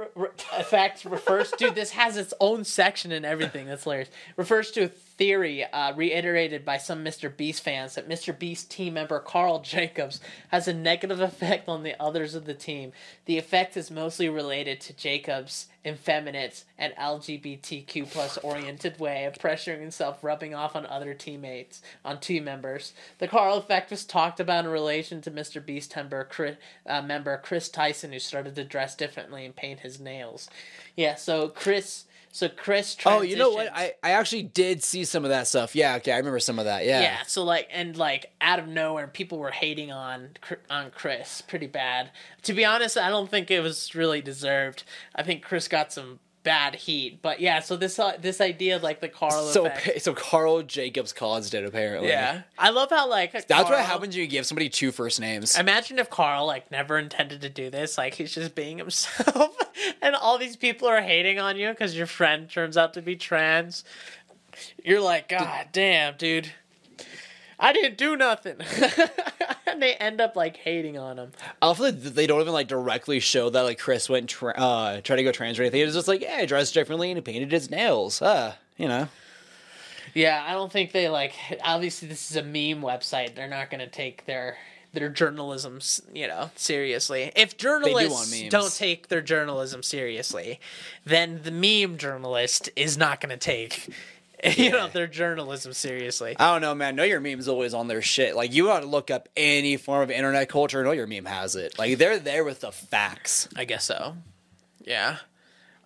effect refers to this has its own section and everything. That's hilarious. Refers to a theory uh, reiterated by some Mr. Beast fans that Mr. Beast team member Karl Jacobs has a negative effect on the others of the team. The effect is mostly related to Jacobs' effeminate and LGBTQ plus oriented way of pressuring himself, rubbing off on other teammates, on team members. The Karl effect was talked about in relation to Mr. Beast member Chris, uh, member Chris Tyson, who started to dress differently and paint his nails. Yeah, so Chris, so Chris. Oh, you know what? I, I actually did see some of that stuff. Yeah, okay, I remember some of that. Yeah. yeah. so like and like out of nowhere people were hating on on Chris pretty bad. To be honest, I don't think it was really deserved. I think Chris got some bad heat. But yeah, so this uh, this idea of like the Karl So effect. pa- so Karl Jacobs caused it apparently. yeah, I love how like That's Karl, what happens when you give somebody two first names. Imagine if Karl like never intended to do this, like he's just being himself, and all these people are hating on you because your friend turns out to be trans. You're like, God damn, dude, I didn't do nothing, and they end up like hating on him. I love that they don't even like directly show that like Chris went tra- uh trying to go trans or anything. It's just like, yeah, he dressed differently and he painted his nails. Uh, you know. Yeah, I don't think they like. Obviously, this is a meme website. They're not going to take their their journalism, you know, seriously. If journalists want don't take their journalism seriously, then the meme journalist is not going to take, you know, their journalism seriously. I don't know, man. Know your meme's always on their shit. Like you ought to look up any form of internet culture. Know your meme has it. Like they're there with the facts. I guess so. Yeah.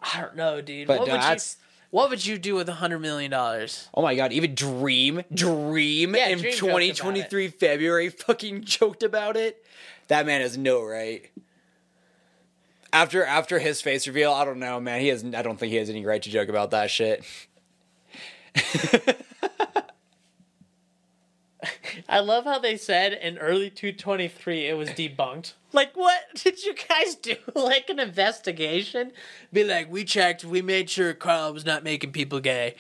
I don't know, dude. But what would that's- you? What would you do with a hundred million dollars? Oh my god, even Dream, Dream Yeah, in joked about 2023 February fucking joked about it. That man has no right. After after his face reveal, I don't know, man. He has I don't think he has any right to joke about that shit. I love how they said in early 223 it was debunked. Like, what did you guys do? Like an investigation? Be like, we checked, we made sure Karl was not making people gay.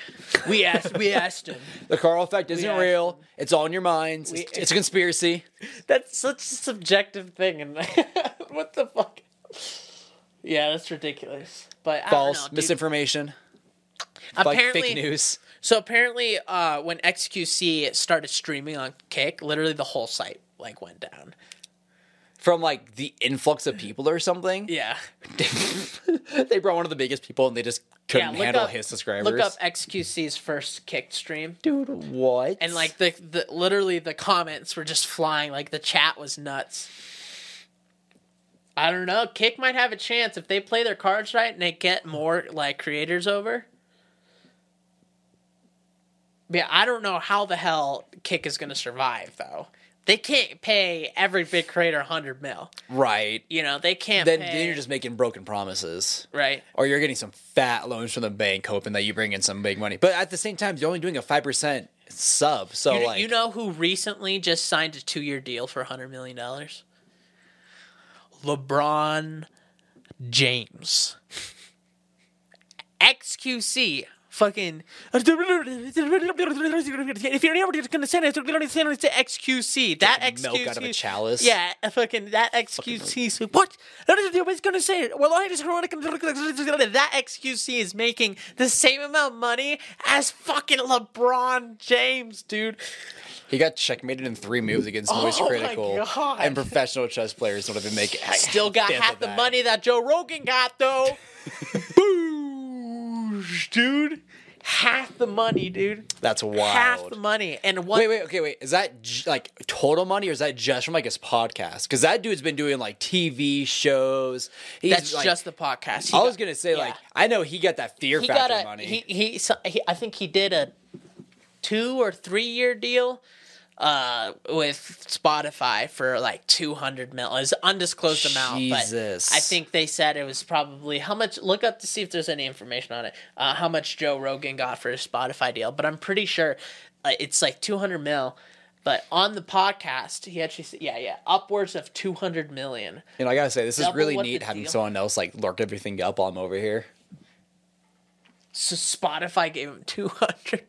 We asked, we asked him. The Karl effect isn't asked real. It's all in your minds. We- It's, it's a conspiracy. That's such a subjective thing, and what the fuck? Yeah, that's ridiculous. But I False, don't know, dude. misinformation, like Apparently, fake news. So apparently, uh, when XQC started streaming on Kick, literally the whole site like went down. From like the influx of people or something. Yeah. they brought one of the biggest people and they just couldn't yeah, handle up, his subscribers. Look up XQC's first Kick stream. Dude, what? and like the, the literally the comments were just flying like the chat was nuts i don't know kick might have a chance if they play their cards right and they get more like creators over yeah i don't know how the hell kick is going to survive though they can't pay every big creator 100 mil right. you know they can't Then, pay, then you're just making broken promises. right Or you're getting some fat loans from the bank hoping that you bring in some big money. But at the same time, you're only doing a 5% sub. So, you, like, you know who recently just signed a two-year deal for $100 million lebron james xqc fucking if you're never gonna send it to xqc that xqc milk out of a chalice. yeah fucking that xqc so what everybody's gonna say it well i just that xqc is making the same amount of money as fucking lebron james dude he got checkmated in three moves against Moist Oh my Critical. God. And professional chess players don't even make Still got half the money that Joe Rogan got though. Boosh, dude. Half the money, dude. That's wild. Half the money. And one Wait, wait, okay, wait. Is that j- like total money or is that just from like his podcast? Because that dude's been doing like TV shows. He's, that's like- just the podcast. He I got- was gonna say yeah. like I know he got that fear he factor a money. he, he so- he I think he did a two or three year deal uh with Spotify for like 200 mil. It's undisclosed amount, Jesus. but I think they said it was probably how much look up to see if there's any information on it. Uh how much Joe Rogan got for his Spotify deal, but I'm pretty sure uh, it's like 200 mil. But on the podcast, he actually said, yeah, yeah, upwards of 200 million. you know, I gotta say this is really neat having deal- someone else like lurk everything up while I'm over here. So Spotify gave him 200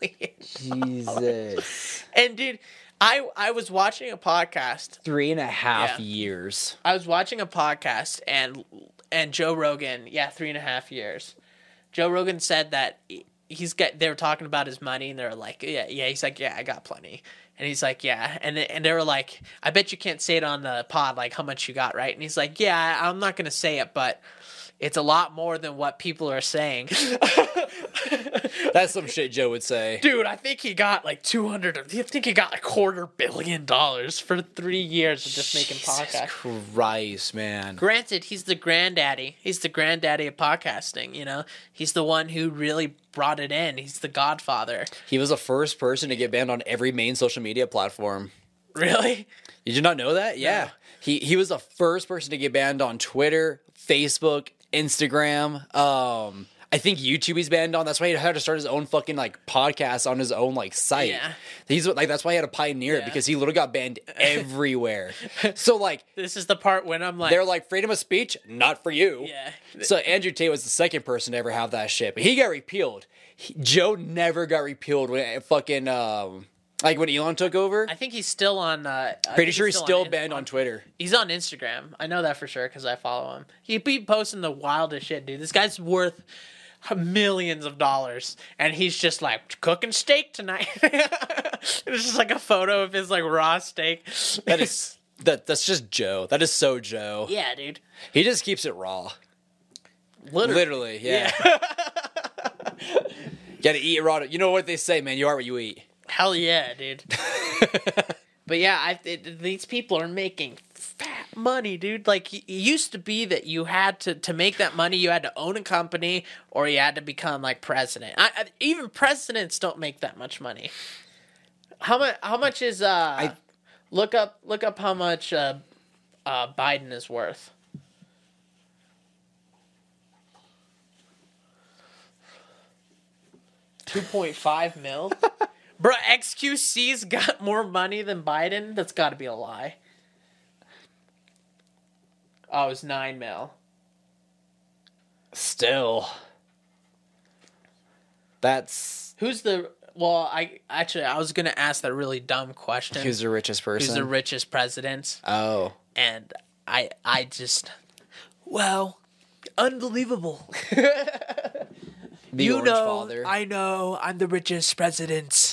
billion. Jesus. And dude, I I was watching a podcast. Three and a half Yeah. years. I was watching a podcast and and Joe Rogan, yeah, three and a half years. Joe Rogan said that he- he's got. They were talking about his money, and they're like, yeah, yeah. He's like, yeah, I got plenty. And he's like, yeah. And they, and they were like, I bet you can't say it on the pod, like how much you got, right? And he's like, yeah, I'm not gonna say it, but it's a lot more than what people are saying. That's some shit Joe would say. Dude, I think he got like 200, I think he got a quarter billion dollars for three years of just making podcasts. Christ, man. Granted, he's the granddaddy. He's the granddaddy of podcasting, you know? He's the one who really brought it in. He's the godfather. He was the first person to get banned on every main social media platform. Really? You did you not know that? Yeah. He he was the first person to get banned on Twitter, Facebook, Instagram. Um I think YouTube he's banned on. That's why he had to start his own fucking like podcast on his own like site. Yeah. He's like that's why he had to pioneer it because he literally got banned everywhere. so like This is the part when I'm like, they're like freedom of speech, not for you. yeah, So Andrew Tate was the second person to ever have that shit, but he got repealed. He- Joe never got repealed when fucking um like when Elon took over. I think he's still on. Uh, Pretty sure he's still on- banned on Twitter. He's on Instagram. I know that for sure because I follow him. He be posting the wildest shit, dude. This guy's worth millions of dollars, and he's just like cooking steak tonight. it's just like a photo of his like raw steak. That is that that's just Joe. That is so Joe. yeah, dude. He just keeps it raw. Literally. Literally, yeah. Gotta eat raw. You know what they say, man. You are what you eat. Hell yeah, dude. but yeah, I, it, these people are making fat money, dude. Like it used to be that you had to to make that money, you had to own a company or you had to become like president. I, I, even presidents don't make that much money. How much? How much is uh? look up look up how much uh, uh Biden is worth. Two point five mil. Bro, XQC's got more money than Biden. That's got to be a lie. Oh, it was nine mil. Still, that's Who's the? Well, I actually I was gonna ask that really dumb question. who's the richest person. Who's the richest president? oh, And I I just, wow, unbelievable. the you Orange know, Father. I know, I'm the richest president.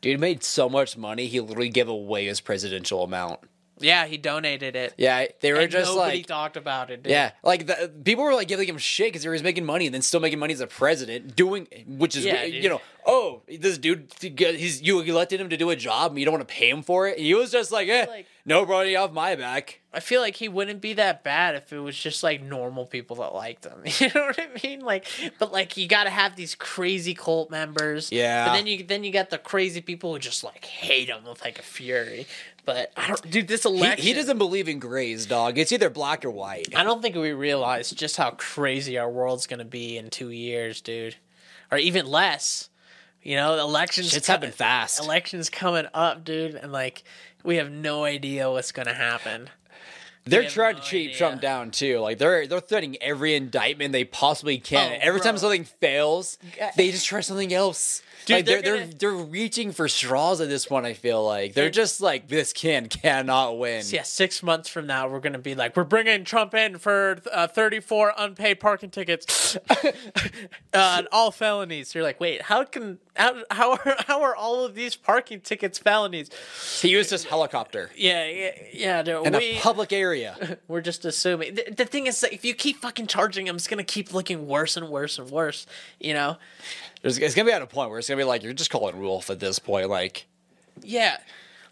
Dude made so much money. He literally gave away his presidential amount. Yeah, he donated it. Yeah, they were and just nobody like. talked about it. Dude. Yeah, like the, people were like giving him shit because he was making money and then still making money as a president, doing which is Yeah, you know, oh, this dude, he's you elected him to do a job and you don't want to pay him for it. He was just like, eh, Like- no, bro, you off my back. I feel like he wouldn't be that bad if it was just like normal people that liked him. You know what I mean? Like, but like you got to have these crazy cult members. Yeah. But then you then you got the crazy people who just like hate him with like a fury. But I don't, dude. This He, election. he doesn't believe in grays, dog. It's either black or white. I don't think we realize just how crazy our world's gonna be in two years, dude, or even less. You know, elections. It's happening fast. Elections coming up, dude, and like we have no idea what's gonna happen. They're trying no to cheat idea. Trump down too. Like they're they're threatening every indictment they possibly can. Oh, every time something fails, they just try something else. Dude, like they're they're they're, gonna- they're reaching for straws at this point. I feel like they're just like this can cannot win. Yeah, six months from now, we're gonna be like, we're bringing Trump in for uh, thirty-four unpaid parking tickets, uh, all felonies. you're like, wait, how can how how are how are all of these parking tickets felonies? He used his helicopter Yeah, yeah, yeah. dude, in we a public area. we're just assuming. The, the thing is, that if you keep fucking charging him, it's gonna keep looking worse and worse and worse. You know? There's, it's gonna be at a point where it's gonna be like you're just calling Wolf at this point. Like Yeah.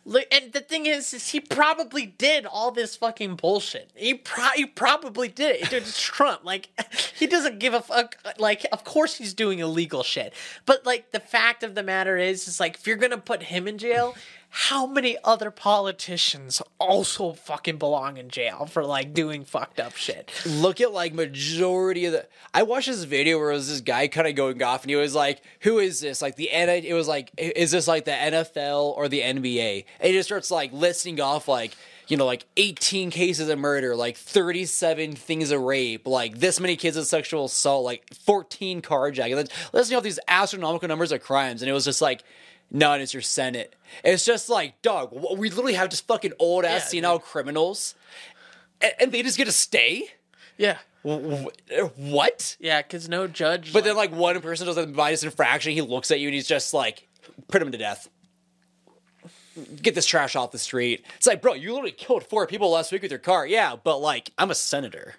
Look, and the thing is, is he probably did all this fucking bullshit. He, pro- he probably did it. It's Trump. Like, he doesn't give a fuck. Like, of course he's doing illegal shit. But, like, the fact of the matter is, is like, if you're gonna put him in jail, how many other politicians also fucking belong in jail for, like, doing fucked up shit? look at like majority of the i watched this video where it was this guy kind of going off and he was like who is this? Like the N- it was like is this like the nfl or the nba and he just starts like listing off like you know like 18 cases of murder like 37 things of rape like this many kids of sexual assault like 14 carjacking listing off these astronomical numbers of crimes. And it was just like None is your Senate. It's just like, dog, we literally have just fucking old ass Yeah, senile criminals, and, and they just get to stay. Yeah. Wh- wh- What? Yeah, because no judge. But then, like, one person does a minus infraction, he looks at you and he's just like, put him to death. Get this trash off the street. It's like, bro, you literally killed four people last week with your car. Yeah, but like, I'm a senator.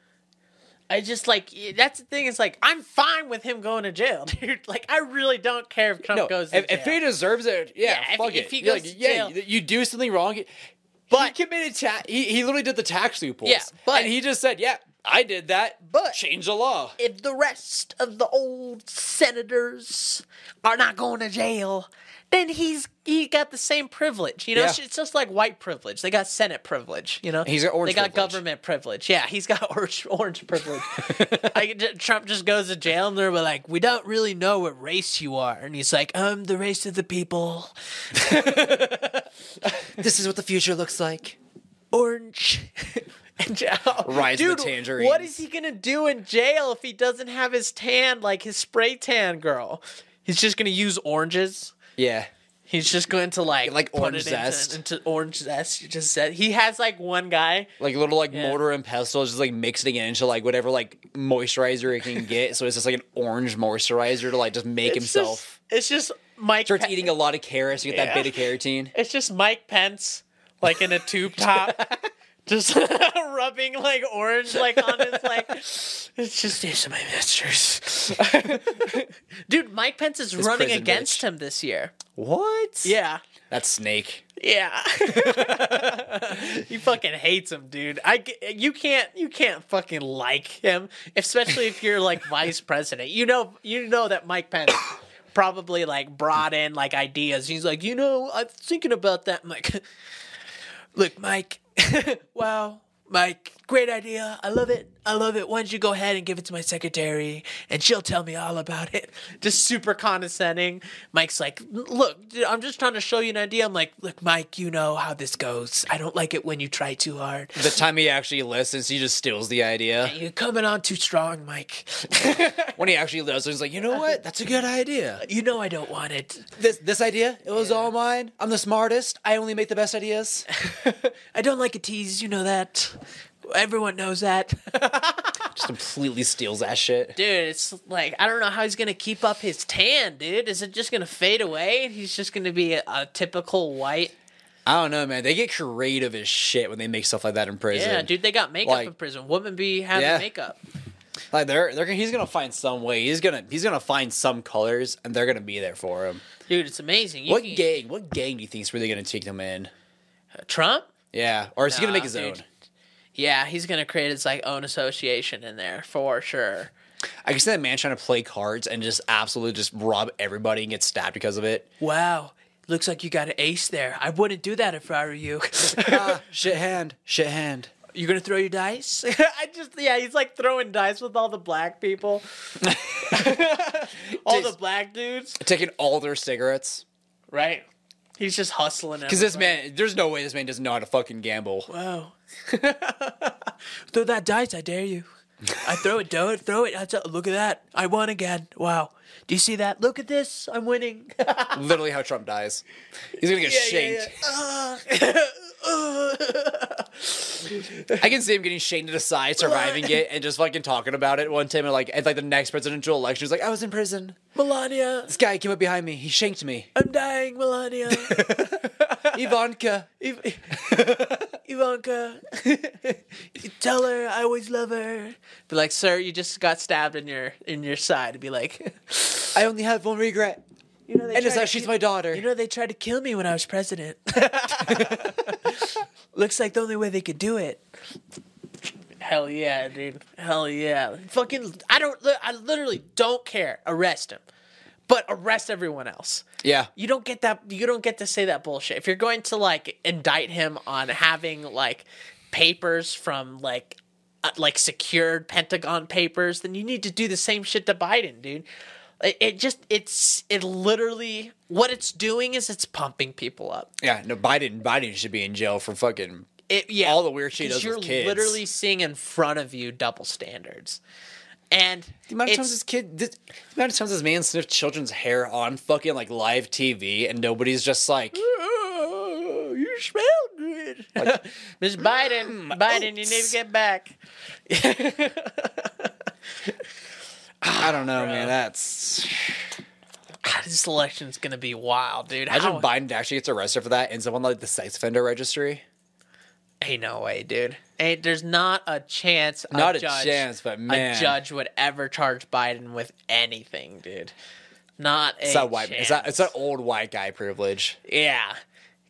I just like that's the thing. Is like I'm fine with him going to jail, dude. Like I really don't care if Trump No, goes to if, jail. if he deserves it, yeah, Yeah, if- fuck if it. he goes like, to yeah, jail- you, you do something wrong. But- he committed ta- he, he literally did the tax loopholes. Yeah, but- and he just said, yeah, I did that, But- change the law. if the rest of the old senators are not going to jail, then he's he got the same privilege. You know, Yeah. it's, just like white privilege. They got Senate privilege. You know, He's got orange They got privilege. government privilege. Yeah, he's got orange orange privilege. I, Trump just goes to jail and they're like, we don't really know what race you are, and he's like, I'm the race of the people, This is what the future looks like. orange. And jail. Oh, Rise the Dude, what is he gonna do in jail if he doesn't have his tan like his spray tan girl? He's just gonna use oranges. Yeah. He's just going to like Like put orange it into- zest. into, orange zest. You just said he has like one guy. Like a little like Yeah. mortar and pestle, just like mixing it into like whatever like moisturizer it can get. so it's just like an orange moisturizer to like just make It's himself. Just, it's just Mike. Starts Pe- eating a lot of carrots to get that Yeah. beta carotene. It's just Mike Pence, like in a tube top, just rubbing like orange like on his like. It's just these are my masters. Dude, Mike Pence is running against bitch. him this year. What? Yeah. That's Snake. Yeah. he fucking hates him, dude. I g- you can't you can't fucking like him, especially if you're like vice president. You know you know that Mike Pence probably like brought in like ideas. He's like, "You know, I'm thinking about that." I'm like, "Look, Mike. wow, Mike, great idea. I love it. I love it. Why don't you go ahead and give it to my secretary and she'll tell me all about it? Just super condescending. Mike's like, look, I'm just trying to show you an idea. I'm like, look, Mike, you know how this goes. I don't like it when you try too hard. The time he actually listens, he just steals the idea. You're coming on too strong, Mike. When he actually listens, he's like, you know what? That's a good idea. You know I don't want it. This this idea, it was all mine. I'm the smartest. I only make the best ideas. I don't like a tease. You know that. Everyone knows that. Just completely steals that shit. Dude, it's like I don't know how he's gonna keep up his tan, dude. Is it just gonna fade away and he's just gonna be a, a typical white? I don't know, man. They get creative as shit when they make stuff like that in prison. Yeah, dude, they got makeup Like- in prison. Women be having Yeah. makeup. Like they're they're he's gonna find some way. He's gonna he's gonna find some colors, and they're gonna be there for him. Dude, it's amazing. You what can- gang? What gang do you think is really gonna take him in? Trump? Yeah, or is he gonna Nah, make his dude. own? Yeah, he's gonna create his like own association in there for sure. I can see that man trying to play cards and just absolutely just rob everybody and get stabbed because of it. Wow, looks like you got an ace there. I wouldn't do that if I were you. ah, shit hand, shit hand. you gonna throw your dice? I just yeah, he's like throwing dice with all the black people, all the black dudes, Taking all their cigarettes. right? He's just hustling. Because this man, there's no way this man doesn't know how to fucking gamble. Wow. throw that dice, I dare you. I throw it, do it, throw it. That's a- Look at that. I won again. Wow. Do you see that? Look at this. I'm winning. Literally how Trump dies. He's gonna get shanked. Ah. I can see him getting shanked to the side, surviving it, and just fucking talking about it one time. And like, at like the next presidential election, he's like, "I was in prison. Melania, This guy came up behind me. He shanked me. I'm dying, Melania. Ivanka." Iv- Ivanka, tell her I always love her. Be like, sir, you just got stabbed in your in your side. Be like, I only have one regret, you know, they and it's tried that to she's kill- my daughter. You know, they tried to kill me when I was president. Looks like the only way they could do it. Hell yeah, dude. Hell yeah. Fucking, I don't, I literally don't care. Arrest him. But arrest everyone else. yeah, You don't get that, you don't get to say that bullshit. If you're going to, like, indict him on having, like, papers from, like, uh, like secured Pentagon papers, then you need to do the same shit to Biden, dude. It, it just, it's, it literally, what it's doing is it's pumping people up. yeah. No, Biden. Biden should be in jail for fucking It, yeah, all the weird shit does You're with kids. literally seeing in front of you double standards, and The amount of times this kid, this, the amount of times this man sniffed children's hair on fucking like live TV, and nobody's just like, Oh, you smell good, Miss Biden. Mm, Biden, you need to get back. I don't know, man. That's God, this election's gonna be wild, dude. imagine How- Biden actually gets arrested for that, ends someone like the sex offender registry. Ain't no way, dude. Ain't there's not a chance. Not a, a judge, chance, but man. a judge would ever charge Biden with anything, dude. Not a It's that white. It's that. It's chance. that old white guy privilege. Yeah.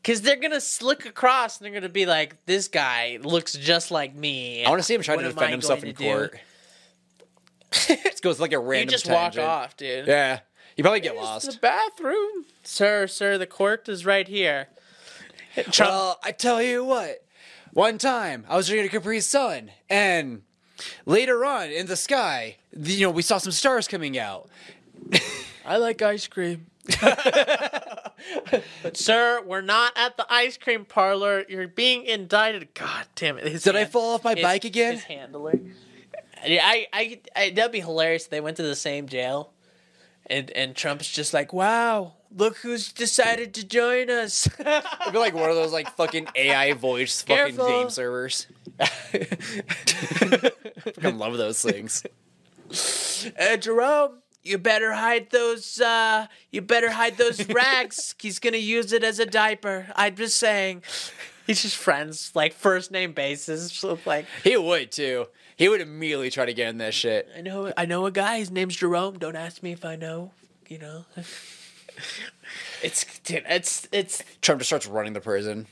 Because they're gonna slick across and they're gonna be like, "This guy looks just like me." I want to see him try to defend himself in to do? Just goes like a random. You just walk off, dude. Yeah, you probably get Here's lost. The bathroom, sir, sir. The court is right here. Trump, Well, I tell you what. One time, I was drinking a Capri Sun, and later on in the sky, the- you know, we saw some stars coming out. I like ice cream. But sir, we're not at the ice cream parlor. You're being indicted. God damn it! His Did I fall off my his- bike again? His handler. Yeah, I, I, I, that'd be hilarious. if They went to the same jail, and and Trump's just like, "Wow, look who's decided to join us." It'd be like one of those like fucking AI voice fucking game servers. I love those things. uh, Jerome, you better hide those. uh You better hide those rags. He's gonna use it as a diaper. I'm just saying. He's just friends, like first name basis. So like, He would too. He would immediately try to get in this shit. I know, I know a guy. His name's Jerome. Don't ask me if I know. You know. It's dude, it's it's Trump just starts running the prison.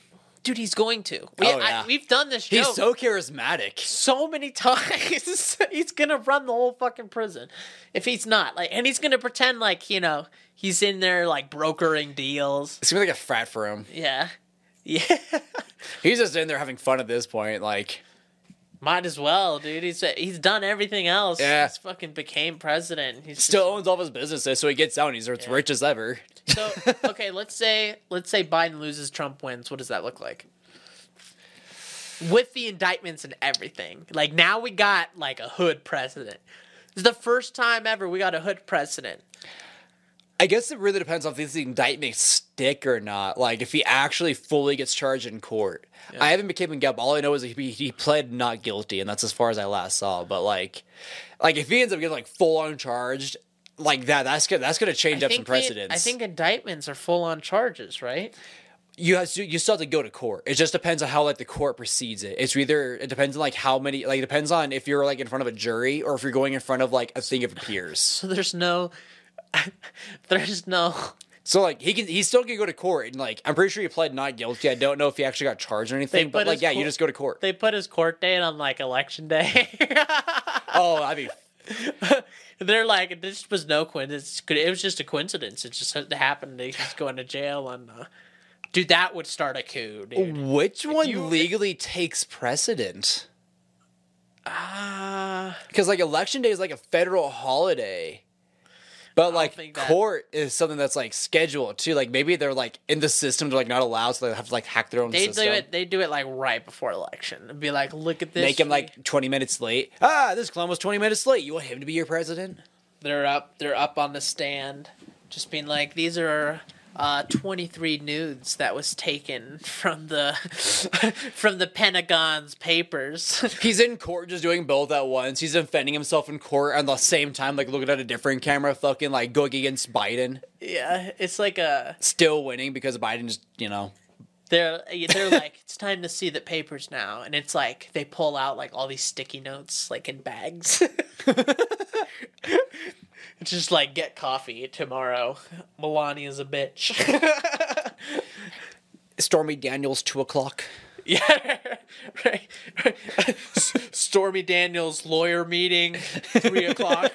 dude. He's going to. We, Oh, yeah. I, we've done this. Joke. He's so charismatic. so many times. he's gonna run the whole fucking prison if he's not like, and he's gonna pretend like you know he's in there like brokering deals. It's gonna be like a frat for him. Yeah, yeah. He's just in there having fun at this point. Like, Might as well, dude. He's he's done everything else. Yeah. He's fucking became president. He still owns all of his businesses, so he gets out and he's as rich as ever. So okay, let's say let's say Biden loses, Trump wins. What does that look like? With the indictments and everything, like now we got like a hood president. It's the first time ever we got a hood president. I guess it really depends on if these indictments stick or not. Like if he actually fully gets charged in court. I haven't been keeping up. All I know is he, he pled not guilty, and that's as far as I last saw. But like, like if he ends up getting like full on charged like that, that's gonna that's gonna change I up some the- I think indictments are full on charges, right? you have to, you still have to go to court. It just depends on how like the court proceeds it. It's either it depends on like how many like it depends on if you're like in front of a jury or if you're going in front of like a thing of peers. So there's no, there's no. So like he can he still can go to court and like I'm pretty sure he pled not guilty. I don't know if he actually got charged or anything, but like yeah, you just go to court. They put his court date on like election day. oh, I mean They're like, this was no coincidence. It was just a coincidence. It just happened. They just going to jail and, uh, dude, that would start a coup, dude. which one you- legally takes precedent? Ah, Because like election day is like a federal holiday. But like court is something that's like scheduled too. Like maybe they're like in the system, they're like not allowed, so they have to like hack their own they system. do it. They do it like right before election. And be like, look at this. Make him like twenty minutes late. Ah, this clown was twenty minutes late. You want him to be your president? they're up. They're up on the stand, just being like, these are uh, 23 nudes that was taken from the from the Pentagon's papers. He's in court just doing both at once. He's defending himself in court at the same time, like looking at a different camera, fucking like going against Biden. yeah, it's like a Still winning because Biden just, you know. they're they're like it's time to see the papers now and it's like they pull out like all these sticky notes like in bags it's just like get coffee tomorrow melania's a bitch Stormy Daniels, two o'clock. yeah right, right. Stormy daniels lawyer meeting three o'clock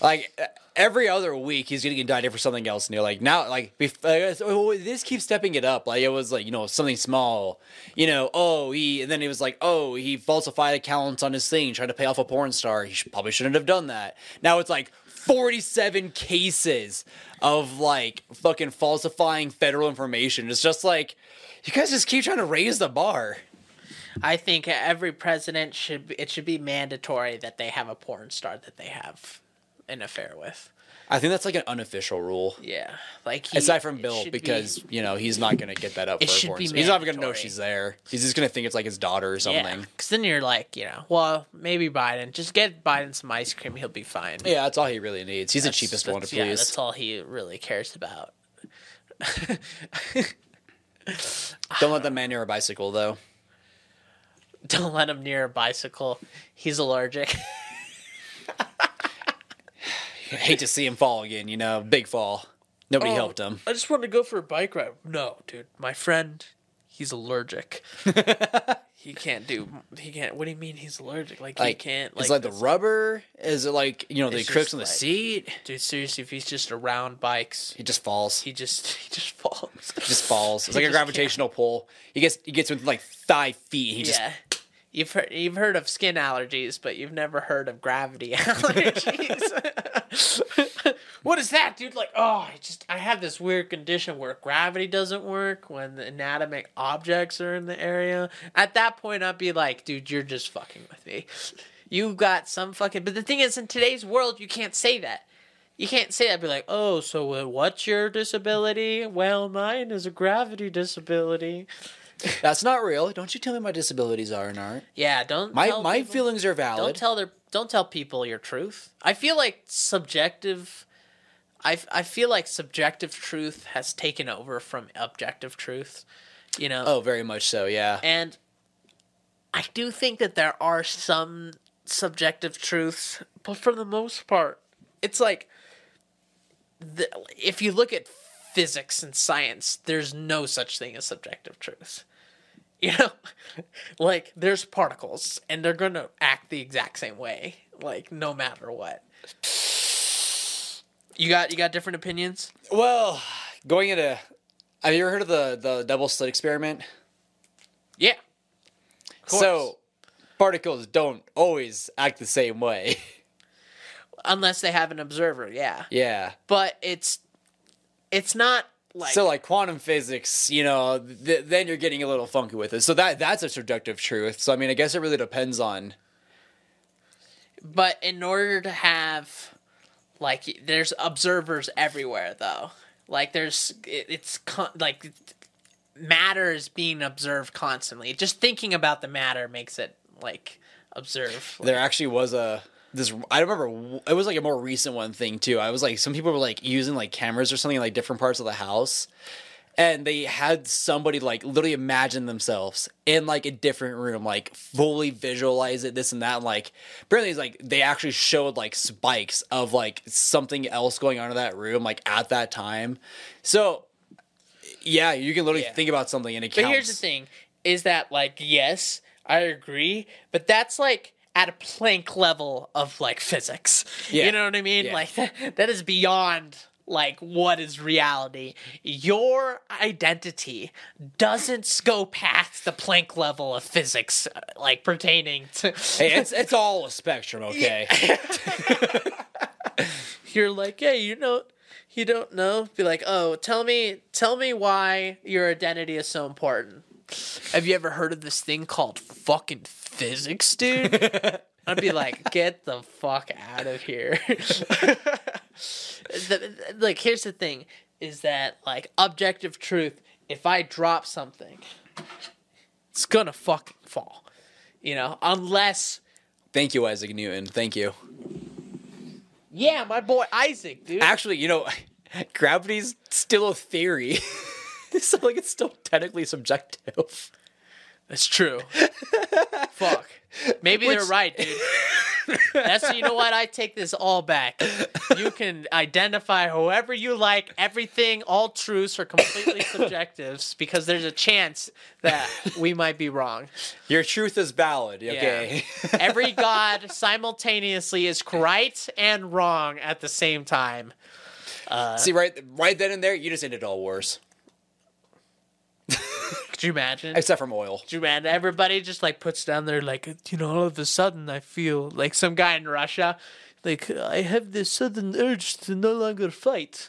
Like uh, every other week, he's getting indicted for something else new. Like now, like uh, so this keeps stepping it up. Like it was like you know something small, you know. Oh, he and then it was like oh he falsified accounts on his thing, trying to pay off a porn star. He should, probably shouldn't have done that. Now it's like forty-seven cases of like fucking falsifying federal information. It's just like you guys just keep trying to raise the bar. i think every president should it should be mandatory that they have a porn star that they have an affair with I think that's like an unofficial rule. yeah like he, Aside from Bill, should be- because you know he's not gonna get that up. It for should be. He's not even gonna know she's there. He's just gonna think it's like his daughter or something. Because then you're like, you know, well, maybe Biden. Just get Biden some ice cream. He'll be fine. Yeah, that's all he really needs. He's the cheapest one to that's- Yeah, please. that's all he really cares about. Don't let the man near a bicycle though. Don't let him near a bicycle. He's allergic. Hate to see him fall again. You know, big fall. Nobody Oh, helped him. I just wanted to go for a bike ride. No, dude, my friend, he's allergic. he can't do. He can't. What do you mean he's allergic? Like, he can't. Is it like the rubber? Is it like you know the It's crooks on the like- seat? Dude, seriously, if he's just around bikes, He just falls. he just he just falls. He just falls. It's He like a just can't. gravitational pull. He gets he gets within like five feet. He just. You've heard you've heard of skin allergies, but you've never heard of gravity allergies. what is that, dude? Like, oh, I just I have this weird condition where gravity doesn't work when the anatomic objects are in the area. At that point, I'd be like, dude, you're just fucking with me. You got some fucking. But the thing is, in today's world, you can't say that. You can't say that. Be like, oh, so what's your disability? Well, mine is a gravity disability. that's not real. Don't you tell me my disabilities are and aren't. Yeah, don't. My tell my people- feelings are valid. Don't tell their. Don't tell people your truth. I feel like subjective. I I feel like subjective truth has taken over from objective truth. You know. oh, very much so. Yeah. And I do think that there are some subjective truths, but for the most part, it's like the, if you look at physics and science, there's no such thing as subjective truth. You know, like there's particles and they're going to act the exact same way, like no matter what. You got you got different opinions? Well, going into have you ever heard of the the double slit experiment? Yeah. course. So particles don't always act the same way. Unless they have an observer, yeah. yeah. But it's it's not like so like quantum physics, you know, th- then you're getting a little funky with it. So that that's a subjective truth. So I mean, I guess it really depends on. But in order to have, like, there's observers everywhere, though. Like, there's, it, it's con- like matter is being observed constantly. Just thinking about the matter makes it like observe. There actually was a this. I remember it was like a more recent one thing too. I was like, some people were like using like cameras or something in like different parts of the house. And they had somebody like literally imagine themselves in like a different room, like fully visualize it, this and that. And like apparently, it's like they actually showed like spikes of like something else going on in that room, like at that time. So, yeah, you can literally Yeah. think about something and it But here's the thing: is that like yes, I agree, but that's like at a Planck level of like physics. Yeah. You know what I mean? Yeah. Like that, that is beyond like what is reality. Your identity doesn't go past the Planck level of physics, uh, like pertaining to. Hey, it's it's all a spectrum, okay? You're like, hey, you know. You don't know? Be like, oh, tell me, tell me why your identity is so important. Have you ever heard of this thing called fucking physics, dude? I'd be like, get the fuck out of here. the, like, here's the thing: is that like objective truth? If I drop something, it's gonna fucking fall. You know, unless Thank you, Isaac Newton. Thank you. yeah, my boy Isaac, dude. Actually, you know, gravity's still a theory. so like it's still technically subjective. That's true. Fuck. Maybe they're right, dude. That's you know what? I take this all back. You can identify whoever you like. Everything, all truths are completely subjective because there's a chance that we might be wrong. Your truth is valid, okay? Every god simultaneously is right and wrong at the same time. Uh, See, right, right then and there, you just ended all wars, Could you imagine? except from oil. Could you imagine? Everybody just like puts down there like you know all of a sudden I feel like some guy in Russia like I have this sudden urge to no longer fight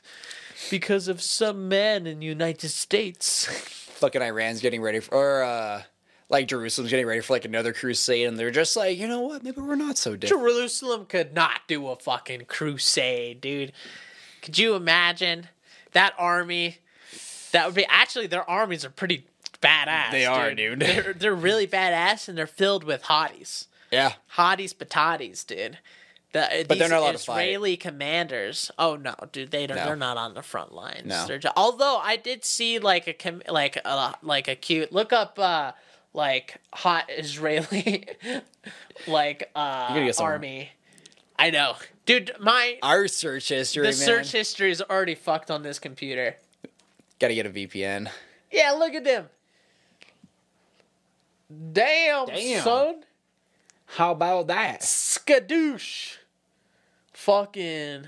because of some man in the United States. Fucking Iran's getting ready for, or uh, like Jerusalem's getting ready for like another crusade, and they're just like, you know what? Maybe we're not so different. Jerusalem could not do a fucking crusade, dude. Could you imagine that army? That would be actually their armies are pretty badass. They are, dude. They're they're really badass and they're filled with hotties. Yeah, hotties patatis, dude. The, But they're not allowed to fight. Israeli commanders. Oh no, dude, they don't. No. They're not on the front lines. No. They're ju- although I did see like a com- like a like a cute look up uh like hot Israeli like uh You're gonna get some- army. I know, dude. My Our search history, the man. search history is already fucked on this computer. Gotta get a VPN. Yeah, look at them. Damn, Damn. son. How about that? Skadoosh. Fucking.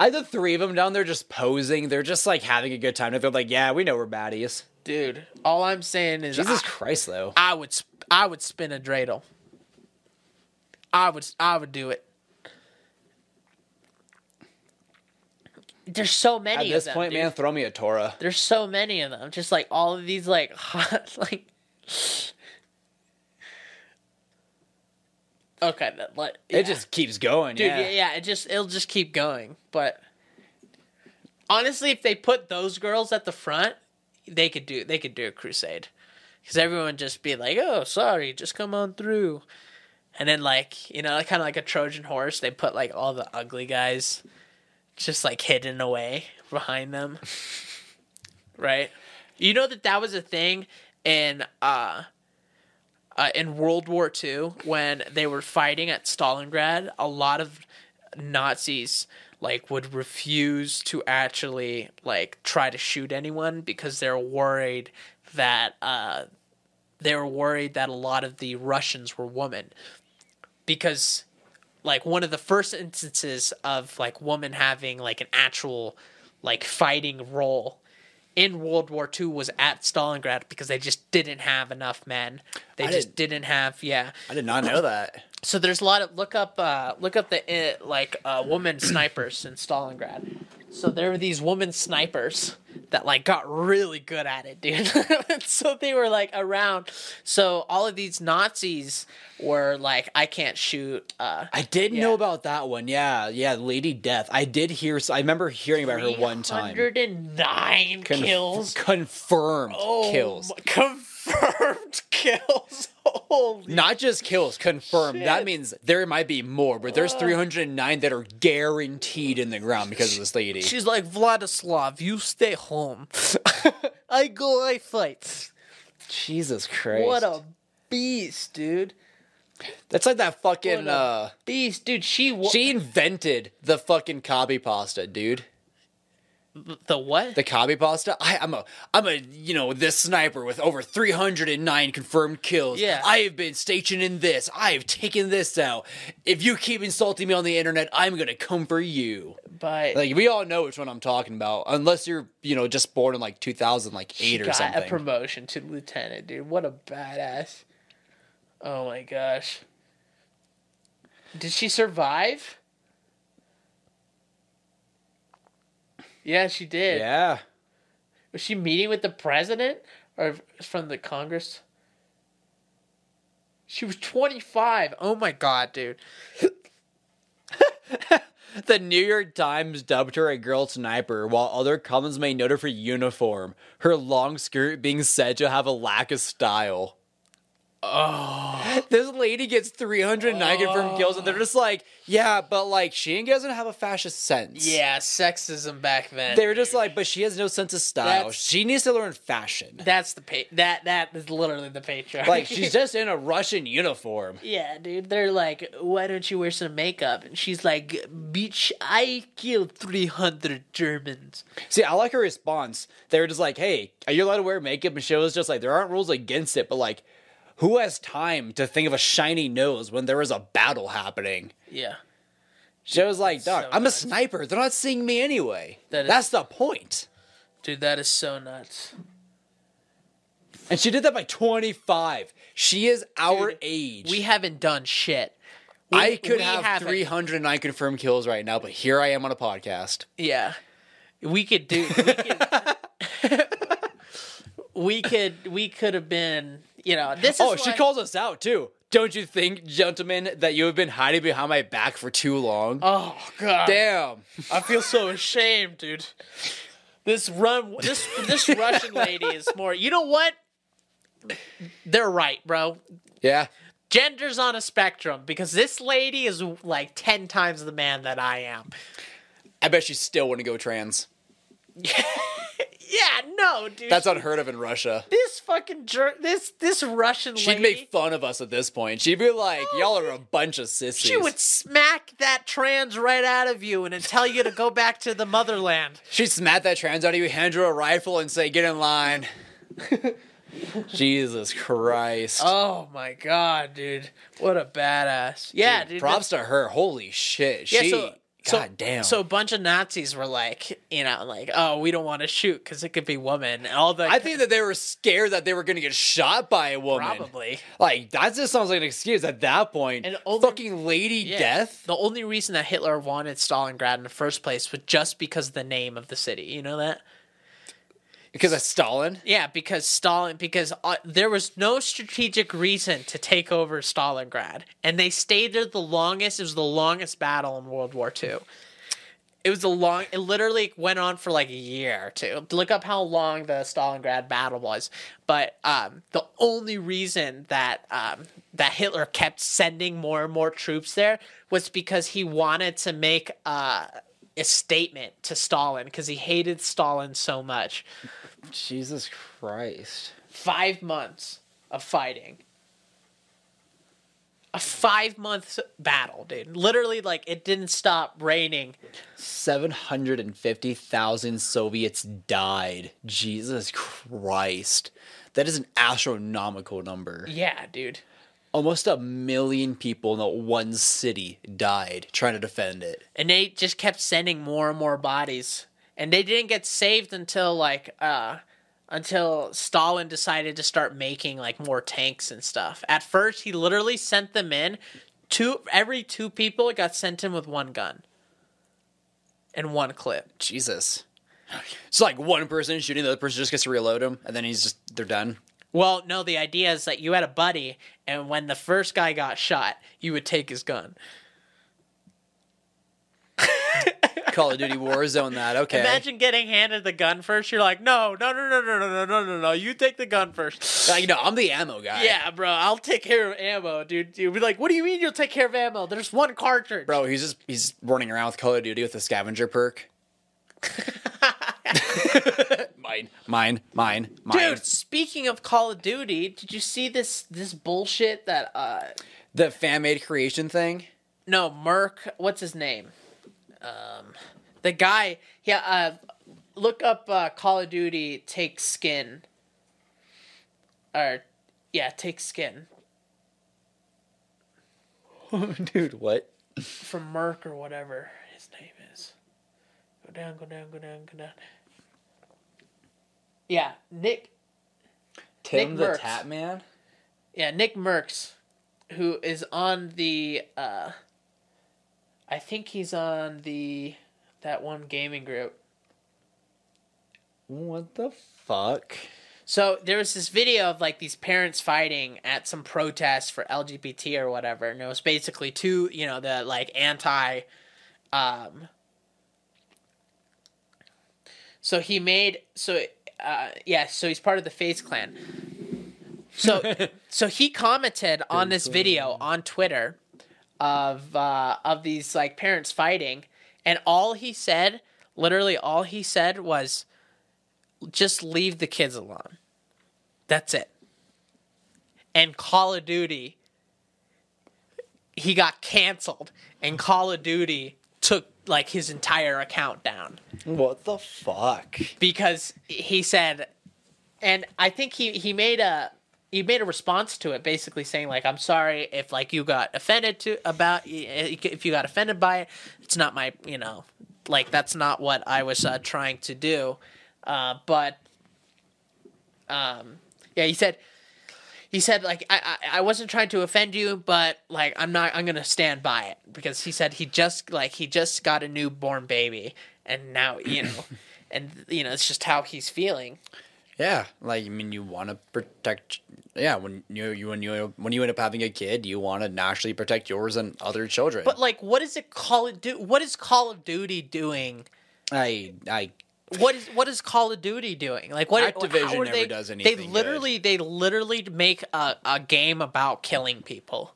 I the three of them down there just posing. They're just like having a good time. They're like, yeah, we know we're baddies. Dude, all I'm saying is Jesus I, Christ, though. I would sp- I would spin a dreidel. I would I would do it. There's so many At this them, point, dude. man, throw me a Torah. There's so many of them. Just like all of these like hot like Okay, that like yeah. It just keeps going, Dude, yeah. yeah. yeah, it just it'll just keep going. But honestly, if they put those girls at the front, they could do they could do a crusade. Cuz everyone would just be like, "Oh, sorry, just come on through." And then like, you know, kind of like a Trojan horse, they put like all the ugly guys just like hidden away behind them. right? You know that that was a thing in uh uh, in World War II when they were fighting at Stalingrad, a lot of Nazis like would refuse to actually like try to shoot anyone because they're worried that uh, they were worried that a lot of the Russians were women. Because like one of the first instances of like woman having like an actual like fighting role in World War II was at Stalingrad because they just didn't have enough men. They I just didn't have yeah. I did not know that. So there's a lot of look up uh look up the uh, like uh woman snipers in Stalingrad. So there were these woman snipers that like got really good at it, dude. so they were like around. So all of these Nazis were like, I can't shoot. Uh, I did Yeah. know about that one. Yeah, yeah, Lady Death. I did hear. I remember hearing about her one time. 109 Conf- kills. confirmed Oh, kills. my- confirmed kills. Holy Not just kills, confirmed. That means there might be more, but there's 309 that are guaranteed in the ground because of this lady. She's like, Vladislav, you stay home. I go, I fight. Jesus Christ. What a beast, dude. That's like that fucking uh beast, dude. She wa- she invented the fucking copy pasta, dude. The what? The copy pasta. I, I'm a, I'm a, you know, this sniper with over 309 confirmed kills. Yeah. I have been stationed in this. I have taken this out. If you keep insulting me on the internet, I'm gonna come for you. but Like we all know which one I'm talking about, unless you're, you know, just born in like 2000, like eight or got something. a promotion to lieutenant, dude. What a badass. Oh my gosh. Did she survive? Yeah, she did. yeah. Was she meeting with the president or from the Congress? She was 25. Oh my god, dude. The New York Times dubbed her a girl sniper, while other comments made note of her uniform, her long skirt being said to have a lack of style. Oh. This lady gets 309 confirmed kills, and they're just like, yeah, but like, she doesn't have a fascist sense. Yeah, sexism back then. They were just like, but she has no sense of style. That's- she needs to learn fashion. That's the pa- that that is literally the patriarchy. Like, she's just in a Russian uniform. yeah, dude. They're like, why don't you wear some makeup? And she's like, bitch, I killed three hundred Germans. See, I like her response. They were just like, hey, are you allowed to wear makeup? And she was just like, there aren't rules against it, but like, who has time to think of a shiny nose when there is a battle happening? Yeah, She was like, dog, so I'm a sniper. They're not seeing me anyway. That is- That's the point. dude, that is so nuts. And she did that by 25. She is our Dude, age. We haven't done shit. We- I could have haven't. 309 confirmed kills right now, but here I am on a podcast. Yeah, we could do. We could. we could. We could have been. You know, this is. Oh, she calls us out too. Don't you think, gentlemen, that you have been hiding behind my back for too long? Oh god. Damn. I feel so ashamed, dude. This run, this this Russian lady is more. You know what? They're right, bro. Yeah. Gender's on a spectrum because this lady is like ten times the man that I am. I bet she still wouldn't go trans. Yeah, no, dude. That's unheard of in Russia. this fucking jerk, this this Russian lady. She'd lady. make fun of us at this point. She'd be like, "Y'all are a bunch of sissies." she would smack that trans right out of you and then tell you to go back to the motherland. She'd smack that trans out of you, hand her a rifle, and say, "Get in line." Jesus Christ. Oh my god, dude. What a badass. Yeah, dude. Props to her. Holy shit. Yeah, she. so- so- God damn. So a bunch of Nazis were like, you know, like, oh, we don't want to shoot because it could be woman. And all the I think that they were scared that they were going to get shot by a woman. probably. Like that just sounds like an excuse at that point. And only- fucking lady Yeah. death. The only reason that Hitler wanted Stalingrad in the first place was just because of the name of the city. You know that? Because of Stalin. Yeah, because Stalin, because uh, there was no strategic reason to take over Stalingrad, and they stayed there the longest. It was the longest battle in World War II. It was a long. It literally went on for like a year or two. Look up how long the Stalingrad battle was. But um, the only reason that um, that Hitler kept sending more and more troops there was because he wanted to make uh, a statement to Stalin because he hated Stalin so much Jesus Christ. five months of fighting. A five month battle, dude. Literally, like, it didn't stop raining. 750,000 Soviets died. Jesus Christ. That is an astronomical number. Yeah, dude. Almost a million people in that one city died trying to defend it. And they just kept sending more and more bodies. And they didn't get saved until, like, uh, until Stalin decided to start making, like, more tanks and stuff. At first, he literally sent them in. Two, every two people got sent in with one gun. And one clip. Jesus. It's like one person shooting, the other person just gets to reload him, and then he's just, they're done. Well, no, the idea is that you had a buddy, and when the first guy got shot, you would take his gun. Call of Duty Warzone that, okay. Imagine getting handed the gun first. You're like, no, no, no, no, no, no, no, no, no, no. You take the gun first. Like, you know, I'm the ammo guy. Yeah, bro, I'll take care of ammo, dude. You'll be like, what do you mean you'll take care of ammo? There's one cartridge. Bro, he's just, he's running around with Call of Duty with a scavenger perk. mine, mine, mine, mine. Dude, speaking of Call of Duty, did you see this this bullshit that uh The fan made creation thing? no, Merc, what's his name? Um the guy, yeah, uh look up uh Call of Duty take skin. Or yeah, take skin Dude, what? from Merc or whatever his name is. Go down, go down, go down, go down. Yeah, Nick Tim Nick the. Tap Man? Yeah, Nick Mercs, who is on the uh I think he's on the that one gaming group. What the fuck? So there was this video of like these parents fighting at some protest for LGBT or whatever, and it was basically two, you know, the like anti um so he made so uh yeah, so he's part of the FaZe Clan. So so he commented on this video on Twitter of uh of these like parents fighting and all he said, literally all he said was just leave the kids alone. That's it. And Call of Duty, he got canceled, and Call of Duty took like his entire account down What the fuck? because he said, and I think he he made a he made a response to it, basically saying like, "I'm sorry if like you got offended to about if you got offended by it. It's not my you know like that's not what I was uh, trying to do." Uh, but um, yeah, he said he said like I, I I wasn't trying to offend you, but like I'm not I'm gonna stand by it because he said he just like he just got a newborn baby and now you know and you know it's just how he's feeling. Yeah, like I mean, you want to protect. Yeah, when you you when you when you end up having a kid, you want to naturally protect yours and other children. But like, what is it Call of Duty? What is Call of Duty doing? I I What is what is Call of Duty doing? Like what Activision never they, does They anything literally they literally make a, a game about killing people,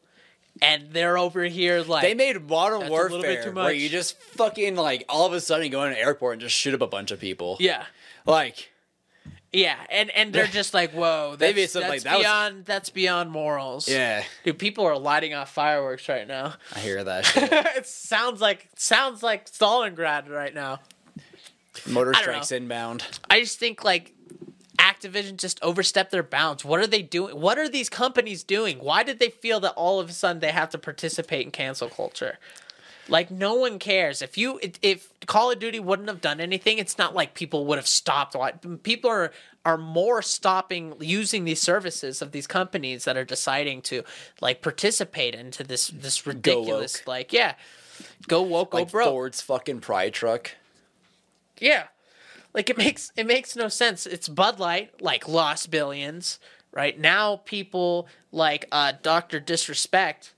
and they're over here like they made Modern That's a little bit Warfare where you just fucking like all of a sudden go in an airport and just shoot up a bunch of people. yeah. Like Yeah, and and they're just like, whoa, that's, Maybe it's something that's like that was- beyond that's beyond morals. Yeah, dude, people are lighting off fireworks right now. I hear that shit. it sounds like sounds like Stalingrad right now. Motor I don't strikes know. inbound. I just think like Activision just overstepped their bounds. What are they doing? What are these companies doing? Why did they feel that all of a sudden they have to participate in cancel culture? Like no one cares. If you if Call of Duty wouldn't have done anything, it's not like people would have stopped. People are are more stopping using these services of these companies that are deciding to like participate into this this ridiculous like yeah, go woke, go Like broke. Ford's fucking pride truck. Yeah. Like it makes it makes no sense. It's Bud Light, like lost billions, right? Now people like uh Dr. Disrespect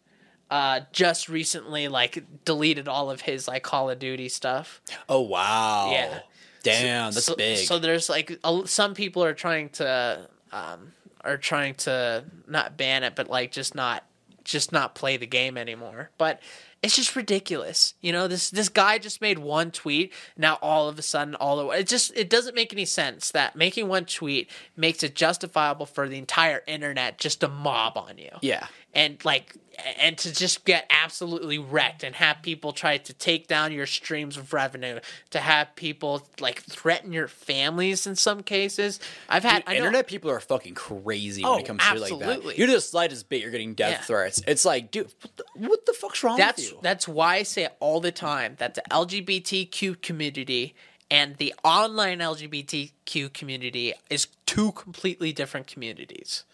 uh just recently like deleted all of his like Call of Duty stuff. Oh wow. Yeah. Damn, that's so, big. So there's like a, some people are trying to um are trying to not ban it but like just not just not play the game anymore. But it's just ridiculous. You know, this this guy just made one tweet. Now all of a sudden all the it just it doesn't make any sense that making one tweet makes it justifiable for the entire internet just to mob on you yeah. and like and to just get absolutely wrecked and have people try to take down your streams of revenue to have people like threaten your families in some cases i've had Dude, I know, internet people are fucking crazy Oh, when it oh, comes to like that. You do the slightest bit, you're getting death Yeah. threats. It's like, dude, what the, what the fuck's wrong that's that's why i say it all the time that the lgbtq community and the online lgbtq community is two completely different communities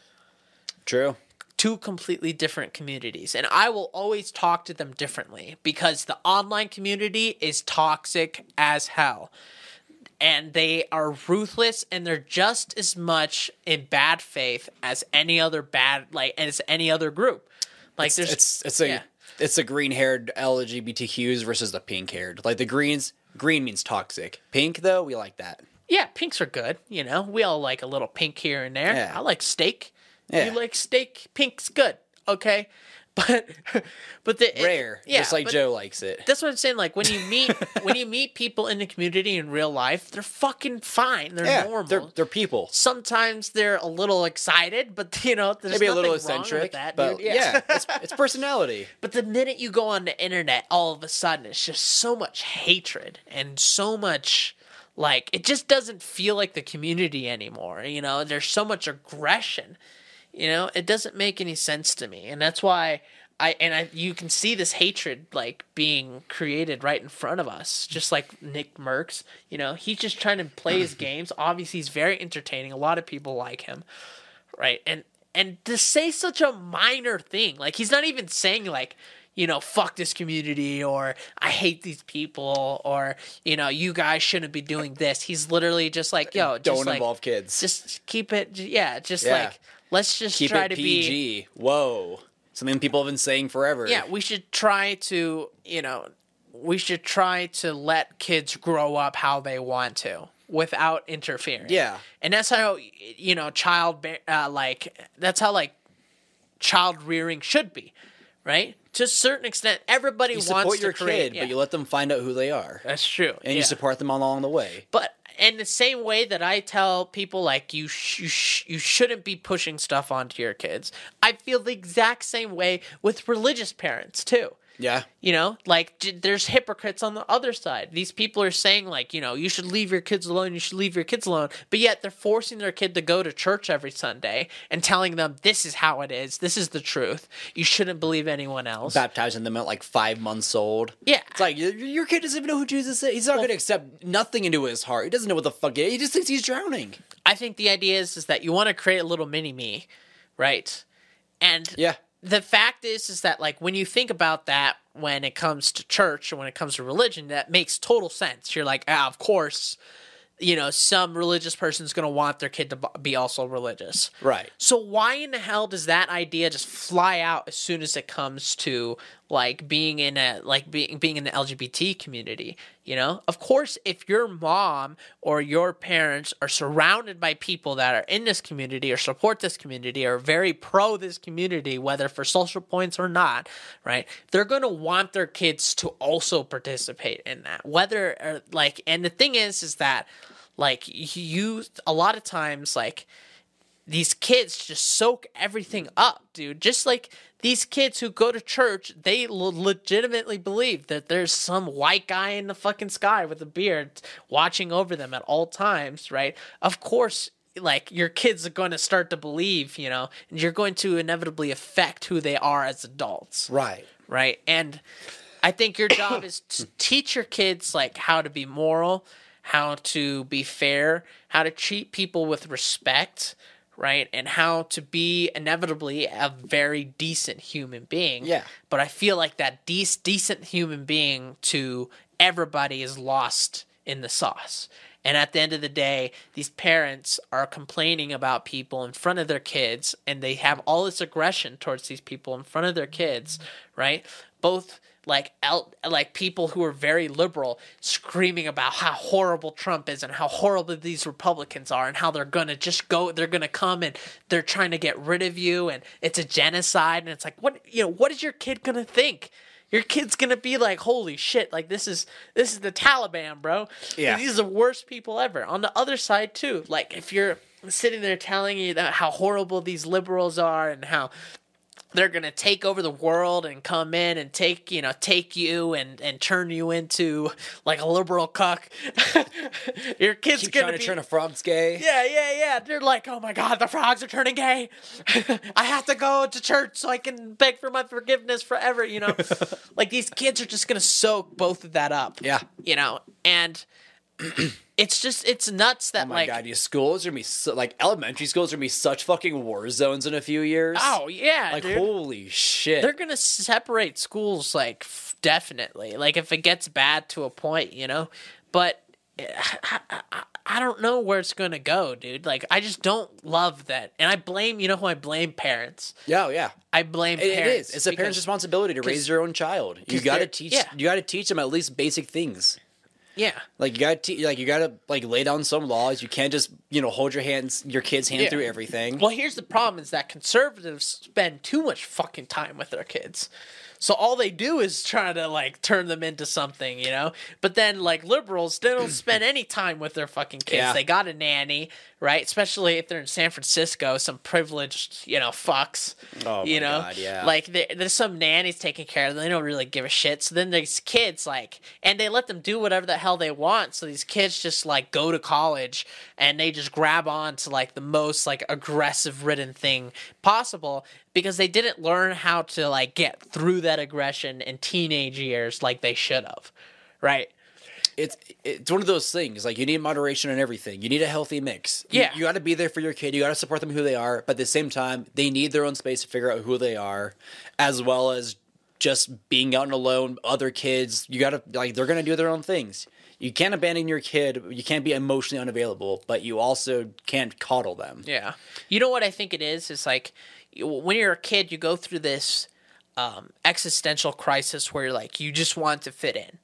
True. two completely different communities and i will always talk to them differently because the online community is toxic as hell and they are ruthless and they're just as much in bad faith as any other bad like as any other group like there's It's it's a yeah. It's the green haired LGBTQs versus the pink haired. Like the greens, green means toxic. Pink though, we like that. yeah pinks are good you know we all like a little pink here and there Yeah. i like steak Yeah. you like steak pink's good okay but but the Rare, yeah just like Joe likes it. That's what I'm saying. Like when you meet when you meet people in the community in real life, they're fucking fine. They're yeah, normal. they're they're people. Sometimes they're a little excited, but you know, there's Maybe a little eccentric, that, but dude. yeah, it's, it's personality. But the minute you go on the internet, all of a sudden it's just so much hatred and so much like it just doesn't feel like the community anymore. You know, there's so much aggression. You know, it doesn't make any sense to me, and that's why I and I you can see this hatred like being created right in front of us, just like Nick Mercs. You know, he's just trying to play his games. Obviously, he's very entertaining. A lot of people like him, right? And and to say such a minor thing, like he's not even saying like you know, fuck this community or I hate these people or, you know, you guys shouldn't be doing this. He's literally just like, yo, just Don't like, involve kids. just keep it, yeah, just Yeah. like, let's just Keep try it to be, PG. Whoa, something people have been saying forever. yeah, we should try to, you know, we should try to let kids grow up how they want to without interfering. Yeah. And that's how, you know, child, uh, like, that's how, like, child rearing should be, right? To a certain extent, everybody You wants support to your create. kid, yeah. but you let them find out who they are, That's true. and yeah. you support them along the way. But in the same way that I tell people like you sh- you, sh- you shouldn't be pushing stuff onto your kids, I feel the exact same way with religious parents too. Yeah, You know, like j- there's hypocrites on the other side. These people are saying like, you know, you should leave your kids alone, you should leave your kids alone, but yet they're forcing their kid to go to church every Sunday and telling them this is how it is, this is the truth. You shouldn't believe anyone else. baptizing them at like five months old. Yeah. It's like your, your kid doesn't even know who Jesus is. He's not going to accept nothing into his heart. He doesn't know what the fuck it is. He just thinks he's drowning. I think the idea is is that you want to create a little mini me, right? And Yeah. The fact is is that like when you think about that when it comes to church or when it comes to religion, that makes total sense. You're like, ah, of course, you know, some religious person's going to want their kid to be also religious. Right. So why in the hell does that idea just fly out as soon as it comes to like being in a like being being in the LGBT community? You know, of course, if your mom or your parents are surrounded by people that are in this community or support this community or very pro this community, whether for social points or not, right? They're gonna want their kids to also participate in that. Whether or like, and the thing is, is that like you a lot of times like these kids just soak everything up, dude. Just like these kids who go to church, they l- legitimately believe that there's some white guy in the fucking sky with a beard watching over them at all times, right? Of course, like your kids are going to start to believe, you know, and you're going to inevitably affect who they are as adults Right. right? And I think your job is to teach your kids like how to be moral, how to be fair, how to treat people with respect, right? And how to be inevitably a very decent human being. Yeah. But I feel like that de- decent human being to everybody is lost in the sauce. And at the end of the day, these parents are complaining about people in front of their kids, and they have all this aggression towards these people in front of their kids, right? Both like el- like people who are very liberal screaming about how horrible Trump is and how horrible these Republicans are and how they're gonna just go they're gonna come and they're trying to get rid of you and it's a genocide and it's like what you know what is your kid gonna think? Your kid's gonna be like, holy shit! Like this is this is the Taliban, bro. Yeah. these are the worst people ever. On the other side too, like if you're sitting there telling you that how horrible these liberals are and how they're gonna take over the world and come in and take you know take you and and turn you into like a liberal cuck. Your kid's Keep gonna trying be to turn a frog's gay. yeah, yeah, yeah. They're like, oh my god, the frogs are turning gay. I have to go to church so I can beg for my forgiveness forever. You know, like these kids are just gonna soak both of that up. Yeah. you know, and it's just it's nuts that Oh my like god, these schools are gonna be so, like elementary schools are gonna be such fucking war zones in a few years. oh yeah, like dude. holy shit. they're gonna separate schools like f- definitely like if it gets bad to a point you know but eh, I, I, I don't know where it's gonna go dude like i just don't love that and i blame you know who i blame parents yeah, yeah. i blame It- it parents is. It's a parent's responsibility to raise your own child. You got to teach. yeah. You got to teach them at least basic things. Yeah Like you got to like you got to like lay down some laws. You can't just you know hold your hands your kid's hand Yeah. through everything. well here's the problem is that conservatives spend too much fucking time with their kids so all they do is try to like turn them into something, you know. But then like liberals, they don't spend any time with their fucking kids. Yeah. They got a nanny, right? Especially if they're in San Francisco, some privileged, you know, fucks. Oh you my know, God, yeah. like there's some nannies taking care of them. They don't really give a shit. So then these kids like, and they let them do whatever the hell they want. So these kids just like go to college and they just grab on to like the most like aggressive ridden thing possible because they didn't learn how to like get through that aggression in teenage years like they should have, right? it's it's one of those things like you need moderation in everything you need a healthy mix Yeah. you, got to be there for your kid you got to support them who they are but at the same time they need their own space to figure out who they are as well as just being out and alone other kids you got to like they're gonna do their own things you can't abandon your kid you can't be emotionally unavailable but you also can't coddle them Yeah. You know what I think it is? Is like you- when you're a kid, you go through this um, existential crisis where you're like, you just want to fit in.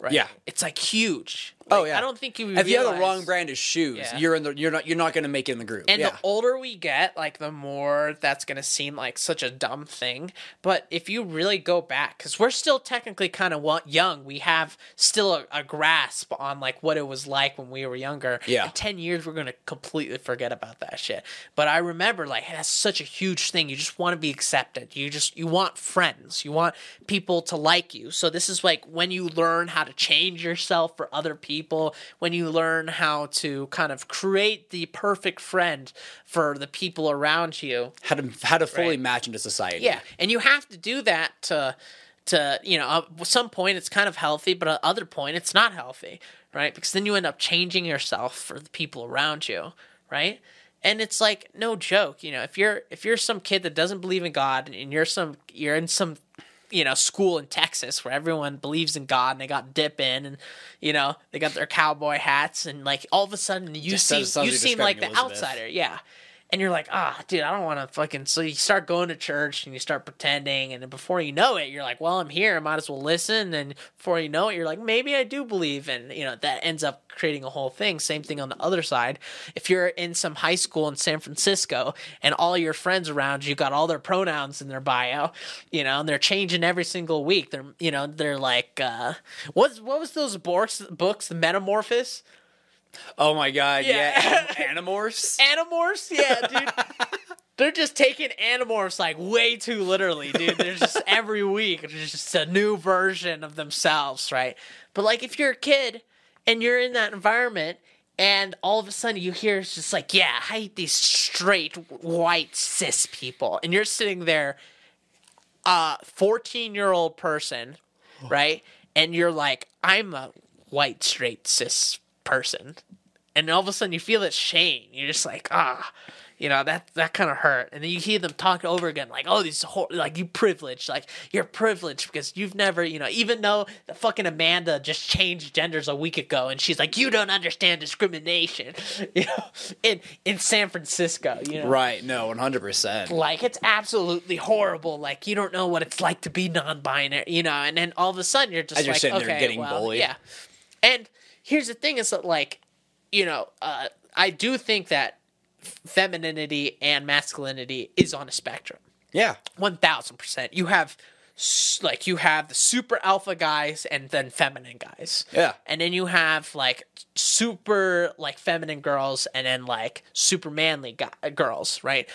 Right? Yeah. It's like huge. Oh, yeah. I don't think you if you have the wrong brand of shoes Yeah. you're in the you're not you're not gonna make it in the group And yeah the older we get, like the more that's gonna seem like such a dumb thing. But if you really go back, because we're still technically kind of young, we have still a, a grasp on like what it was like when we were younger. Yeah. In ten years, we're gonna completely forget about that shit. But I remember like that's such a huge thing. You just want to be accepted. You just you want friends. You want people to like you. So this is like when you learn how to change yourself for other people. When you learn how to kind of create the perfect friend for the people around you. how to how to fully Right. match into society Yeah, and you have to do that to to you know uh, at some point it's kind of healthy, but at other point it's not healthy, right? Because then you end up changing yourself for the people around you, right? And it's like no joke, you know, if you're if you're some kid that doesn't believe in God and you're some you're in some you know school in Texas where everyone believes in God and they got dip in and you know they got their cowboy hats and like all of a sudden you Just seem you like seem like the Elizabeth. outsider yeah and you're like, ah, dude, I don't want to fucking. So you start going to church and you start pretending, and before you know it, you're like, well, I'm here, I might as well listen. And before you know it, you're like, maybe I do believe, and you know that ends up creating a whole thing. Same thing on the other side. If you're in some high school in San Francisco and all your friends around you got all their pronouns in their bio, you know, and they're changing every single week. They're, you know, they're like, uh, what what was those books? Books, the Metamorphosis Oh my god, Yeah. yeah. Anim- Animorphs? Animorphs, yeah, dude. They're just taking Animorphs like way too literally, dude. They're just every week, there's just a new version of themselves, right? But like, if you're a kid and you're in that environment, and all of a sudden you hear it's just like, yeah, I hate these straight white cis people, and you're sitting there, a 14 year old person, right? And you're like, I'm a white straight cis person, and all of a sudden you feel this shame. You're just like, ah, you know that that kind of hurt. And then you hear them talk over again, like, oh, these hor- like you privileged, like you're privileged because you've never, you know, even though the fucking Amanda just changed genders a week ago, and she's like, you don't understand discrimination, you know, in in San Francisco, you know, Right, no, 100%. like it's absolutely horrible. Like you don't know what it's like to be non-binary, you know. And then all of a sudden you're just As you're like, sitting okay, there getting well, bullied. yeah. And here's the thing: is that like, you know, uh, I do think that femininity and masculinity is on a spectrum. Yeah. One thousand percent. You have like you have the super alpha guys and then feminine guys. Yeah. And then you have like super like feminine girls and then like super manly guy- girls, right?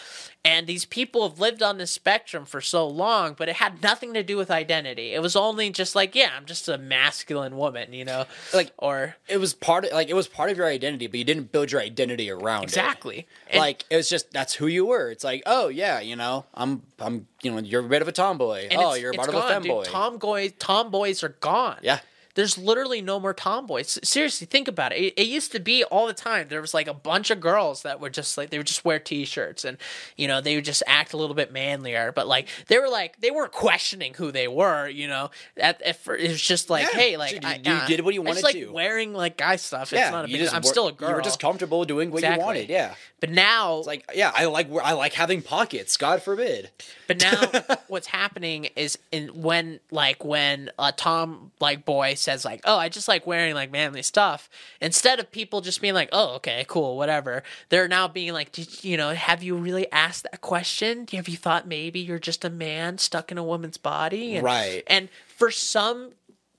And these people have lived on this spectrum for so long, but it had nothing to do with identity. It was only just like, yeah, I'm just a masculine woman, you know, Like or it was part of like it was part of your identity, but you didn't build your identity around exactly. it. And- like it was just that's who you were. It's like, oh yeah, you know, I'm I'm you know, you're a bit of a tomboy. Oh, you're a bit of a femboy. Tomboy, tomboys are gone. Yeah. There's literally no more tomboys. Seriously, think about it. it. It used to be all the time. There was like a bunch of girls that were just like they would just wear t-shirts and you know they would just act a little bit manlier. But like they were like they weren't questioning who they were. You know, at, at it was just like Yeah. hey, like You- I, you uh, did what you wanted like to. wearing like guy stuff. It's yeah, not a big. just I'm still a girl. You were just comfortable doing what Exactly. you wanted. Yeah. but now It's like, yeah, I like I like having pockets. God forbid. But now what's happening is in when like when a Tom like boy says like, "Oh, I just like wearing like manly stuff." Instead of people just being like, "Oh, okay, cool, whatever." They're now being like, Did, you know, have you really asked that question? Have you thought maybe you're just a man stuck in a woman's body? And, Right. And for some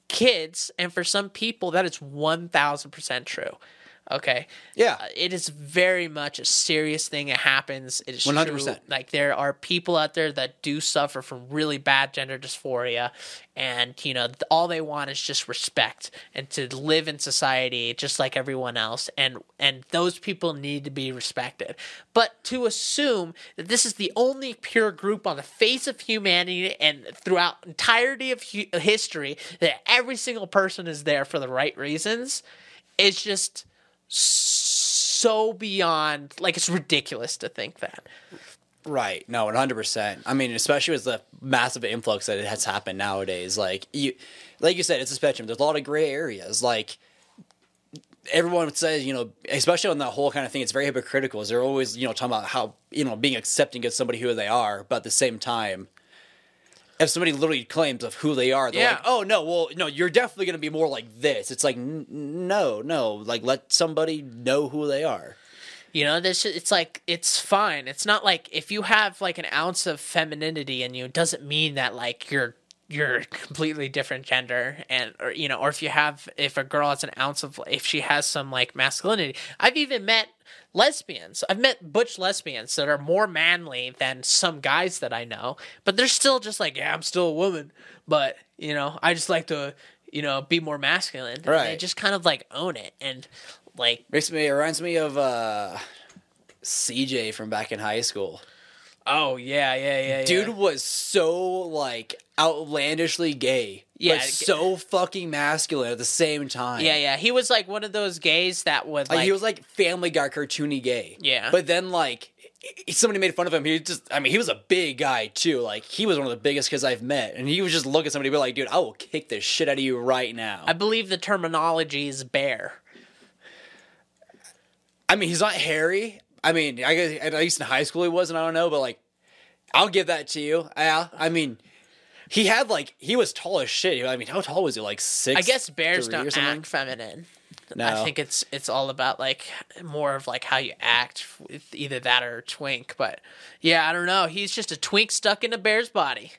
kids and for some people that is 1000% true. Okay. Yeah. Uh, it is very much a serious thing. It happens. It is 100%. true. Like there are people out there that do suffer from really bad gender dysphoria, and you know all they want is just respect and to live in society just like everyone else. And and those people need to be respected. But to assume that this is the only pure group on the face of humanity and throughout entirety of hu- history that every single person is there for the right reasons, it's just so beyond like it's ridiculous to think that. Right. No, one hundred percent. I mean, especially with the massive influx that it has happened nowadays. Like you, like you said, it's a spectrum. There's a lot of gray areas. Like everyone would say, you know, especially on that whole kind of thing, it's very hypocritical. Is they're always, you know, talking about how you know being accepting of somebody who they are, but at the same time. If somebody literally claims of who they are, they're Yeah. like, "Oh no, well, no, you're definitely going to be more like this." It's like, n- no, no, like let somebody know who they are. You know, this it's like it's fine. It's not like if you have like an ounce of femininity in you, it doesn't mean that like you're you're completely different gender and or you know, or if you have if a girl has an ounce of if she has some like masculinity. I've even met lesbians. I've met butch lesbians that are more manly than some guys that I know, but they're still just like, yeah, I'm still a woman, but you know, I just like to, you know, be more masculine. And They Right. just kind of like own it and like Makes me it reminds me of uh, CJ from back in high school. Oh yeah, yeah, yeah. yeah. Dude was so like outlandishly gay. Yeah, but so fucking masculine at the same time. Yeah, yeah. He was like one of those gays that would Like, like, he was like Family Guy cartoony gay. Yeah. But then like somebody made fun of him. He just I mean he was a big guy too. Like he was one of the biggest kids I've met, and he was just look at somebody and be like, dude, I will kick the shit out of you right now. I believe the terminology is bear. I mean, he's not hairy. I mean, I guess at least in high school he was, and I don't know, but like, I'll give that to you. Yeah, I mean, he had like he was tall as shit. I mean, how tall was he? Like six? I guess bears don't act feminine. No. I think it's it's all about like more of like how you act with either that or twink. But yeah, I don't know. He's just a twink stuck in a bear's body.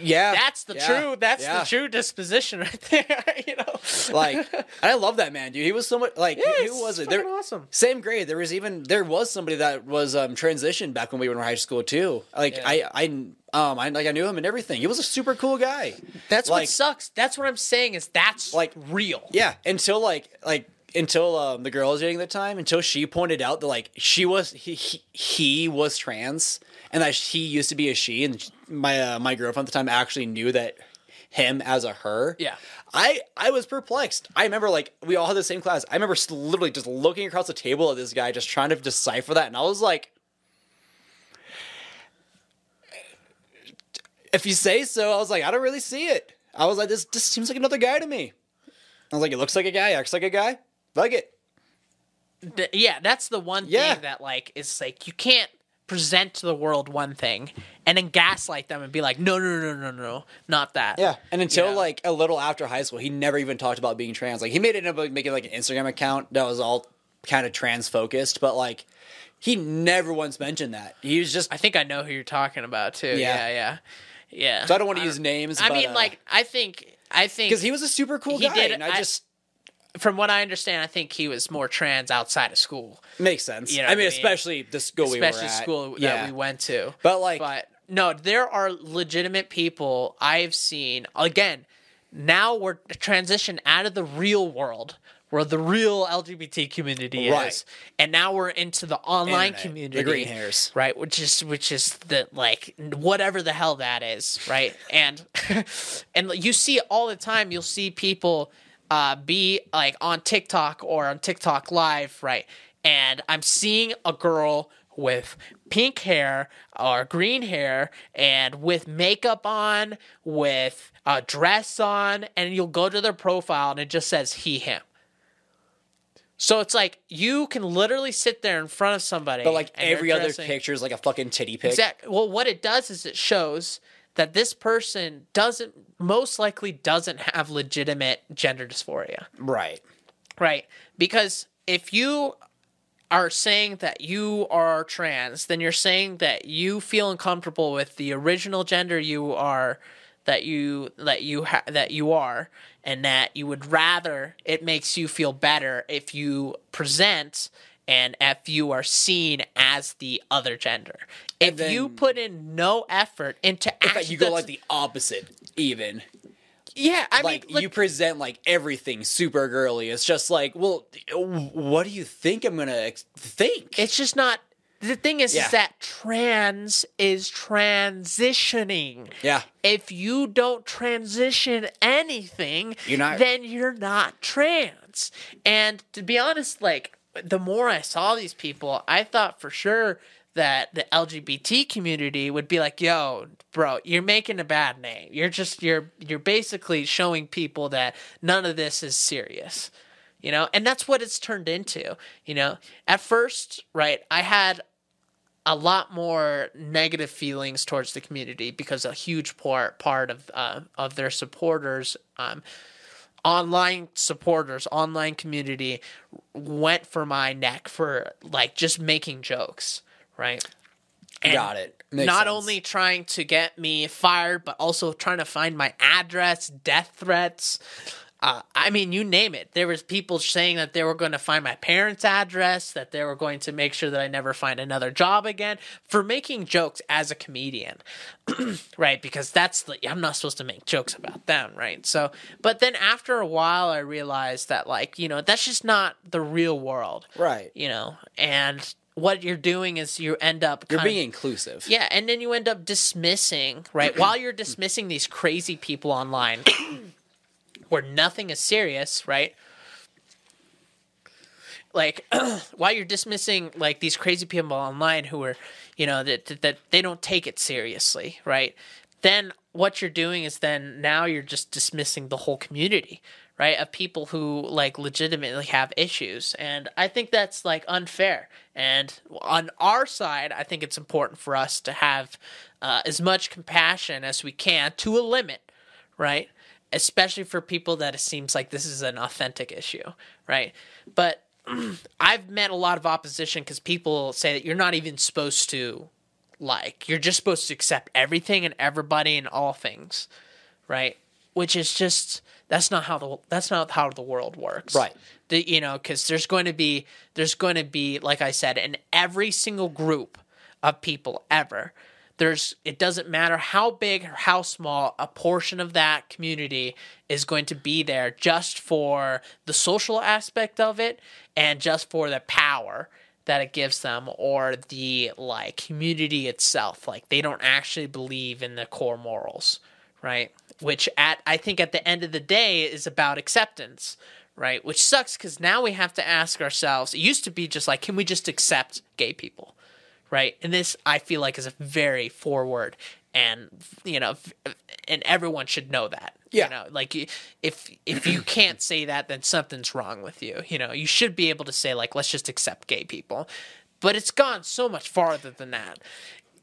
Yeah, That's the yeah, true. That's yeah. the true disposition right there. you know, like I love that man, dude. He was so much like Yeah, who was it? There, awesome. Same grade. There was even there was somebody that was um transitioned back when we were in high school too. Like. I I um I like I knew him and everything. He was a super cool guy. that's like what sucks. That's what I'm saying is that's Like- real. yeah. Until like like until um, the girl was dating at the time until she pointed out that like she was he he, he was trans and that he used to be a she and my uh, my girlfriend at the time actually knew that him as a her. Yeah. I I was perplexed. I remember like we all had the same class. I remember literally just looking across the table at this guy, just trying to decipher that, and I was like, "If you say so," I was like, "I don't really see it." I was like, "This just seems like another guy to me." I was like, "It looks like a guy, acts like a guy. Fuck it." Th- yeah, that's the one Yeah. thing that like is like you can't present to the world one thing and then gaslight them and be like, no, no, no, no, no, not that. Yeah, and until Yeah. like a little after high school, he never even talked about being trans. Like he made it up like making like an Instagram account that was all kind of trans focused, but like he never once mentioned that. He was just I think I know who you're talking about too. Yeah. Yeah, yeah, yeah. So I don't want to use names. I but, mean, uh, like, I think, I think because he was a super cool He guy, did- and I, I- just from what I understand, I think he was more trans outside of school, makes sense. You know I mean, I mean? especially the school we especially at. school that yeah. we went to. But like, But no, there are legitimate people I've seen. Again, now we're transitioned out of the real world where the real LGBT community Right. is, and now we're into the online Internet, community, the green hairs. right? Which is which is the like whatever the hell that is, right? And and you see it all the time. You'll see people uh, be like on TikTok or on TikTok Live, right? And I'm seeing a girl with pink hair or green hair and with makeup on, with a dress on, and you'll go to their profile and it just says he, him. So it's like you can literally sit there in front of somebody, but like and they're every other dressing- picture is like a fucking titty pic. Exactly. Well, what it does is it shows that this person doesn't, most likely, doesn't have legitimate gender dysphoria. Right. Right. Because if you are saying that you are trans, then you're saying that you feel uncomfortable with the original gender you are that you that you ha- that you are and that you would rather it makes you feel better if you present and if you are seen as the other gender. If then- you put in no effort into In fact, you go like the opposite, even. yeah, I like mean, like, you present like everything super girly. It's just like, well, what do you think I'm gonna think? It's just not. The thing is, Yeah. is that trans is transitioning. yeah, If you don't transition anything, You're not- then you're not trans. And to be honest, like the more I saw these people, I thought for sure that the LGBT community would be like, "Yo, bro, you're making a bad name. You're just you're you're basically showing people that none of this is serious." You know, and that's what it's turned into. You know, at first, right, I had a lot more negative feelings towards the community because a huge part part of uh, of their supporters, um, online supporters, online community, went for my neck for like just making jokes, right? And got it. Makes not sense. only trying to get me fired, but also trying to find my address, death threats. Uh, I mean, you name it. There was people saying that they were going to find my parents' address, that they were going to make sure that I never find another job again for making jokes as a comedian, right? Because that's the I'm not supposed to make jokes about them, right? So, but then after a while, I realized that like you know that's just not the real world, right. you know, and what you're doing is you end up You're kind of- being inclusive. yeah, and then you end up dismissing, right? While you're dismissing these crazy people online where nothing is serious, right? Like while you're dismissing like these crazy people online who are, you know, that that, that they don't take it seriously, right? Then what you're doing is then now you're just dismissing the whole community, right? Of people who like legitimately have issues. And I think that's like unfair. And on our side, I think it's important for us to have uh, as much compassion as we can to a limit, right? Especially for people that it seems like this is an authentic issue, right? But I've met a lot of opposition because people say that you're not even supposed to like you're just supposed to accept everything and everybody and all things, right? Which is just that's not how the that's not how the world works, Right. The, you know, because there's going to be there's going to be like I said, in every single group of people ever. There's it doesn't matter how big or how small a portion of that community is going to be there just for the social aspect of it and just for the power that it gives them or the like community itself. Like they don't actually believe in the core morals right? Which at i think at the end of the day is about acceptance right? Which sucks because now we have to ask ourselves it used to be just like can we just accept gay people right? And this i feel like is a very forward and you know and everyone should know that Yeah. you know? Like if if you can't say that then something's wrong with you you know? You should be able to say like let's just accept gay people. But it's gone so much farther than that.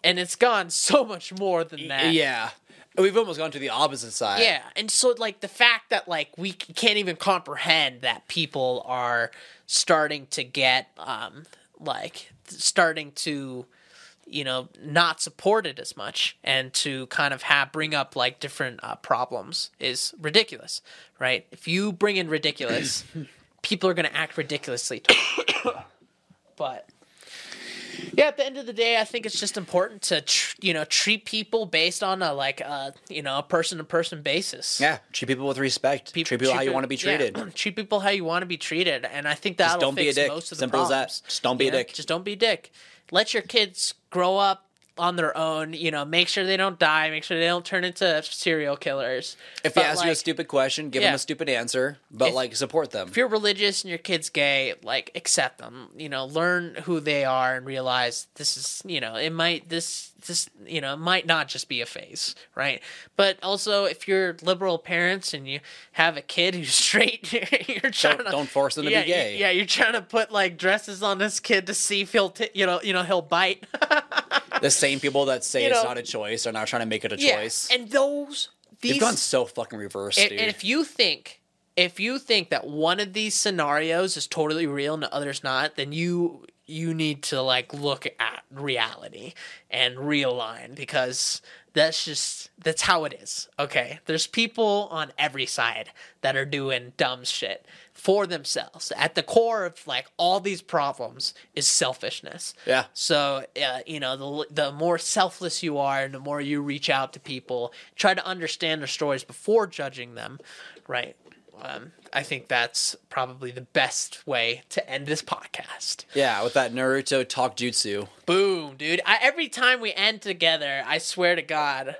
And it's gone so much more than that. Yeah. We've almost gone to the opposite side. yeah, and so like the fact that like we can't even comprehend that people are starting to get um like starting to you know not support it as much and to kind of have bring up like different uh, problems is ridiculous, right? If you bring in ridiculous, people are going to act ridiculously. but yeah, at the end of the day, I think it's just important to tr- you know treat people based on a like uh you know a person to person basis. Yeah. Treat people with respect. treat people how you want to be yeah, treated. treat people how you want to be treated, and I think that'll don't be a fix dick. most of the Simple as that. problems. Just don't be You a know? dick. Just don't be a dick. Let your kids grow up on their own. You know, make sure they don't die. Make sure they don't turn into serial killers. If they But, ask you a stupid question, give yeah. them a stupid answer, but If- like support them. if you're religious and your kid's gay, like accept them. You know, learn who they are and realize this is, you know, it might this this you know might not just be a phase, right? But also, if you're liberal parents and you have a kid who's straight, you're trying to don't force them to be yeah, you- gay. Yeah, you're trying to put like dresses on this kid to see if he'll, t- you know, you know, he'll bite. the same people that say You it's know- not a choice are now trying to make it a yeah, choice. and those these They've gone so fucking reverse, and, dude. and if you think if you think that one of these scenarios is totally real and the other's not, then you you need to like look at reality and realign because that's just that's how it is. Okay. There's people on every side that are doing dumb shit for themselves. At the core of like all these problems is selfishness. Yeah. So, uh, you know, the the more selfless you are, and the more you reach out to people, try to understand their stories before judging them, right? Um, I think that's probably the best way to end this podcast. yeah, with that Naruto talk jutsu. Boom, dude! I, every time we end together, I swear to God,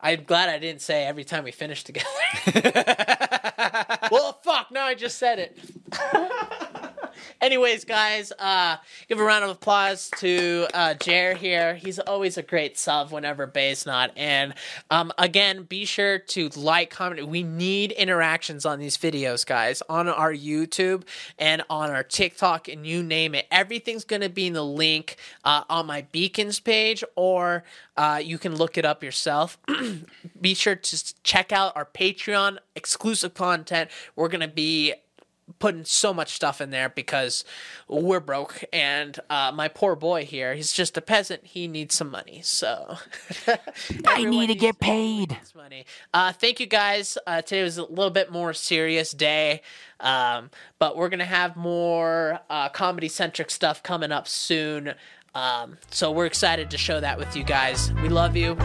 I'm glad I didn't say every time we finish together. well, fuck! Now I just said it. Anyways, guys, uh, give a round of applause to uh, Jer here. He's always a great sub whenever Bay's not. And um, again, be sure to like, comment. We need interactions on these videos, guys, on our YouTube and on our TikTok, and you name it. Everything's going to be in the link uh, on my Beacons page, or uh, you can look it up yourself. be sure to check out our Patreon exclusive content. We're going to be putting so much stuff in there because we're broke and uh, my poor boy here he's just a peasant he needs some money so. I need to get paid. money. Uh, thank you guys. Uh, today was a little bit more serious day um, but we're gonna have more uh, comedy centric stuff coming up soon. Um, so we're excited to show that with you guys. We love you